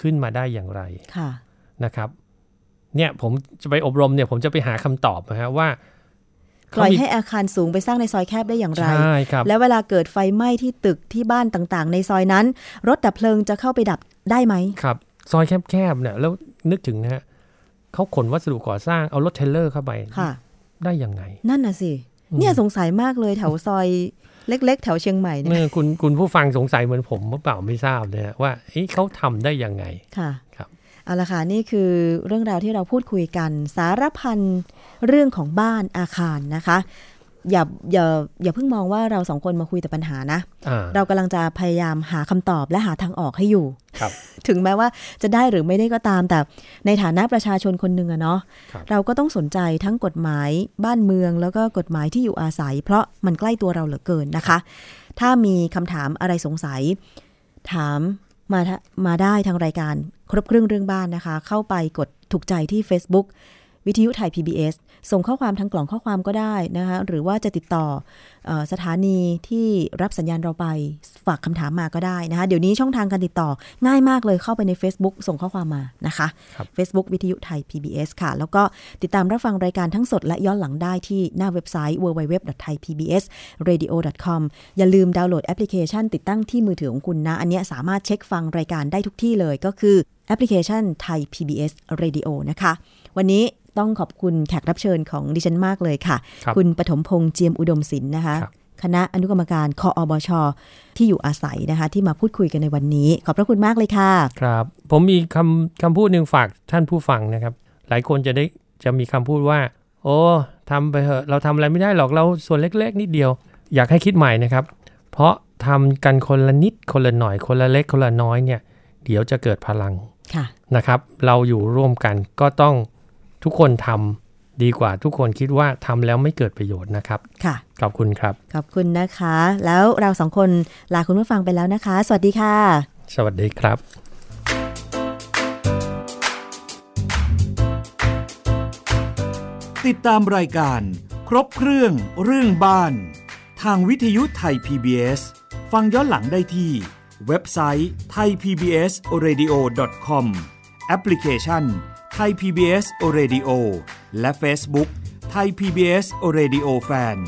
ขึ้นมาได้อย่างไรค่ะนะครับ เนี่ยผมจะไปอบรมเนี่ย ผมจะไปหาคำตอบนะฮะว่า ปล่อยเขามีให้อาคารสูงไปสร้างในซอยแคบได้อย่างไรใช่ครับแล้วเวลาเกิดไฟไหม้ที่ตึกที่บ้านต่างๆ ในซอยนั้น รถดับเพลิงจะเข้าไปดับได้ไหมครับ ซอยแคบๆเนี่ยแล้วนึกถึงนะฮะเขาขนวัสดุก่อสร้างเอารถเทรลเลอร์เข้าไปค่ะได้ยังไง นั่นน่ะสิอืมเนี่ยสงสัยมากเลยแถวซอยเล็ก ๆ แถวเชียงใหม่เนี่เมื่ยอคุณคุณผู้ฟังสงสัยเหมือนผมหรือเปล่าไม่ทราบนะฮะว่าเอ๊ะเขาทำได้ยังไงค่ะครับเอาละค่ะนี่คือเรื่องราวที่เราพูดคุยกัน สารพัน เรื่องของบ้านอาคารนะคะ อย่าอย่าอย่าเพิ่งมองว่าเราสองคนมาคุยแต่ปัญหานะอ่าเรากำลังจะพยายามหาคำตอบและหาทางออกให้อยู่ครับถึงแม้ว่าจะได้หรือไม่ได้ก็ตาม แต่ในฐานะประชาชนคนหนึ่งอะเนาะครับเราก็ต้องสนใจทั้งกฎหมายบ้านเมืองแล้วก็กฎหมายที่อยู่อาศัย เพราะมันใกล้ตัวเราเหลือเกินนะคะ ถ้ามีคำถามอะไรสงสัย ถามมาทะมาได้ทางรายการครบเครื่องเรื่องบ้านนะคะ เข้าไปกดถูกใจที่ Facebook วิทยุไทย PBS ส่งข้อความทางกล่องข้อความก็ได้นะคะ หรือว่าจะติดต่อเออสถานีที่รับสัญญาณเราไปฝากคำถามมาก็ได้นะคะ เดี๋ยวนี้ช่องทางการติดต่อง่ายมากเลยเข้าไปใน Facebook ส่งข้อความมานะคะครับ Facebook วิทยุไทย PBS ค่ะ แล้วก็ติดตามรับฟังรายการทั้งสดและย้อนหลังได้ที่หน้าเว็บไซต์ www.thaipbsradio.com อย่าลืมดาวน์โหลดแอปพลิเคชัน ติดตั้งที่มือถือของคุณนะ อันเนี้ยสามารถเช็คฟังรายการได้ทุกที่เลยก็คือแอปพลิเคชันไทย PBS Radio นะคะ วันนี้ ต้องขอบคุณแขกรับเชิญของดิฉันมากเลยค่ะครับคุณปฐมพงษ์เจียมอุดมศิลป์นะคะครับคณะอนุกรรมการคออบชที่อยู่อาศัยนะคะ ที่มาพูดคุยกันในวันนี้ ขอบพระคุณมากเลยค่ะ ครับ ผมมีคำคำพูดหนึ่งฝากท่านผู้ฟังนะครับ หลายคนจะได้จะมีคำพูดว่า โอ้ทำไปเถอะเราทำอะไรไม่ได้หรอกเราส่วนเล็ก ๆ นิดเดียว อยากให้คิดใหม่นะครับ เพราะทำกันคนละนิดคนละหน่อยคนละเล็กคนละน้อยเนี่ย เดี๋ยวจะเกิดพลังค่ะนะครับ เราอยู่ร่วมกันก็ต้อง ทุกคนทำดีกว่าทุกคนคิดว่าทำแล้วไม่เกิดประโยชน์นะครับค่ะ ขอบคุณครับ ขอบคุณนะคะ แล้วเราสองคนลาคุณผู้ฟังไปแล้วนะคะ สวัสดีค่ะ สวัสดีครับ ติดตามรายการ ครบเครื่อง เรื่องบ้าน ทางวิทยุไทย PBS ฟังย้อนหลังได้ที่ เว็บไซต์ thaipbsradio.com แอปพลิเคชัน ไทย PBS Radio และ Facebook ไทย PBS Radio Fan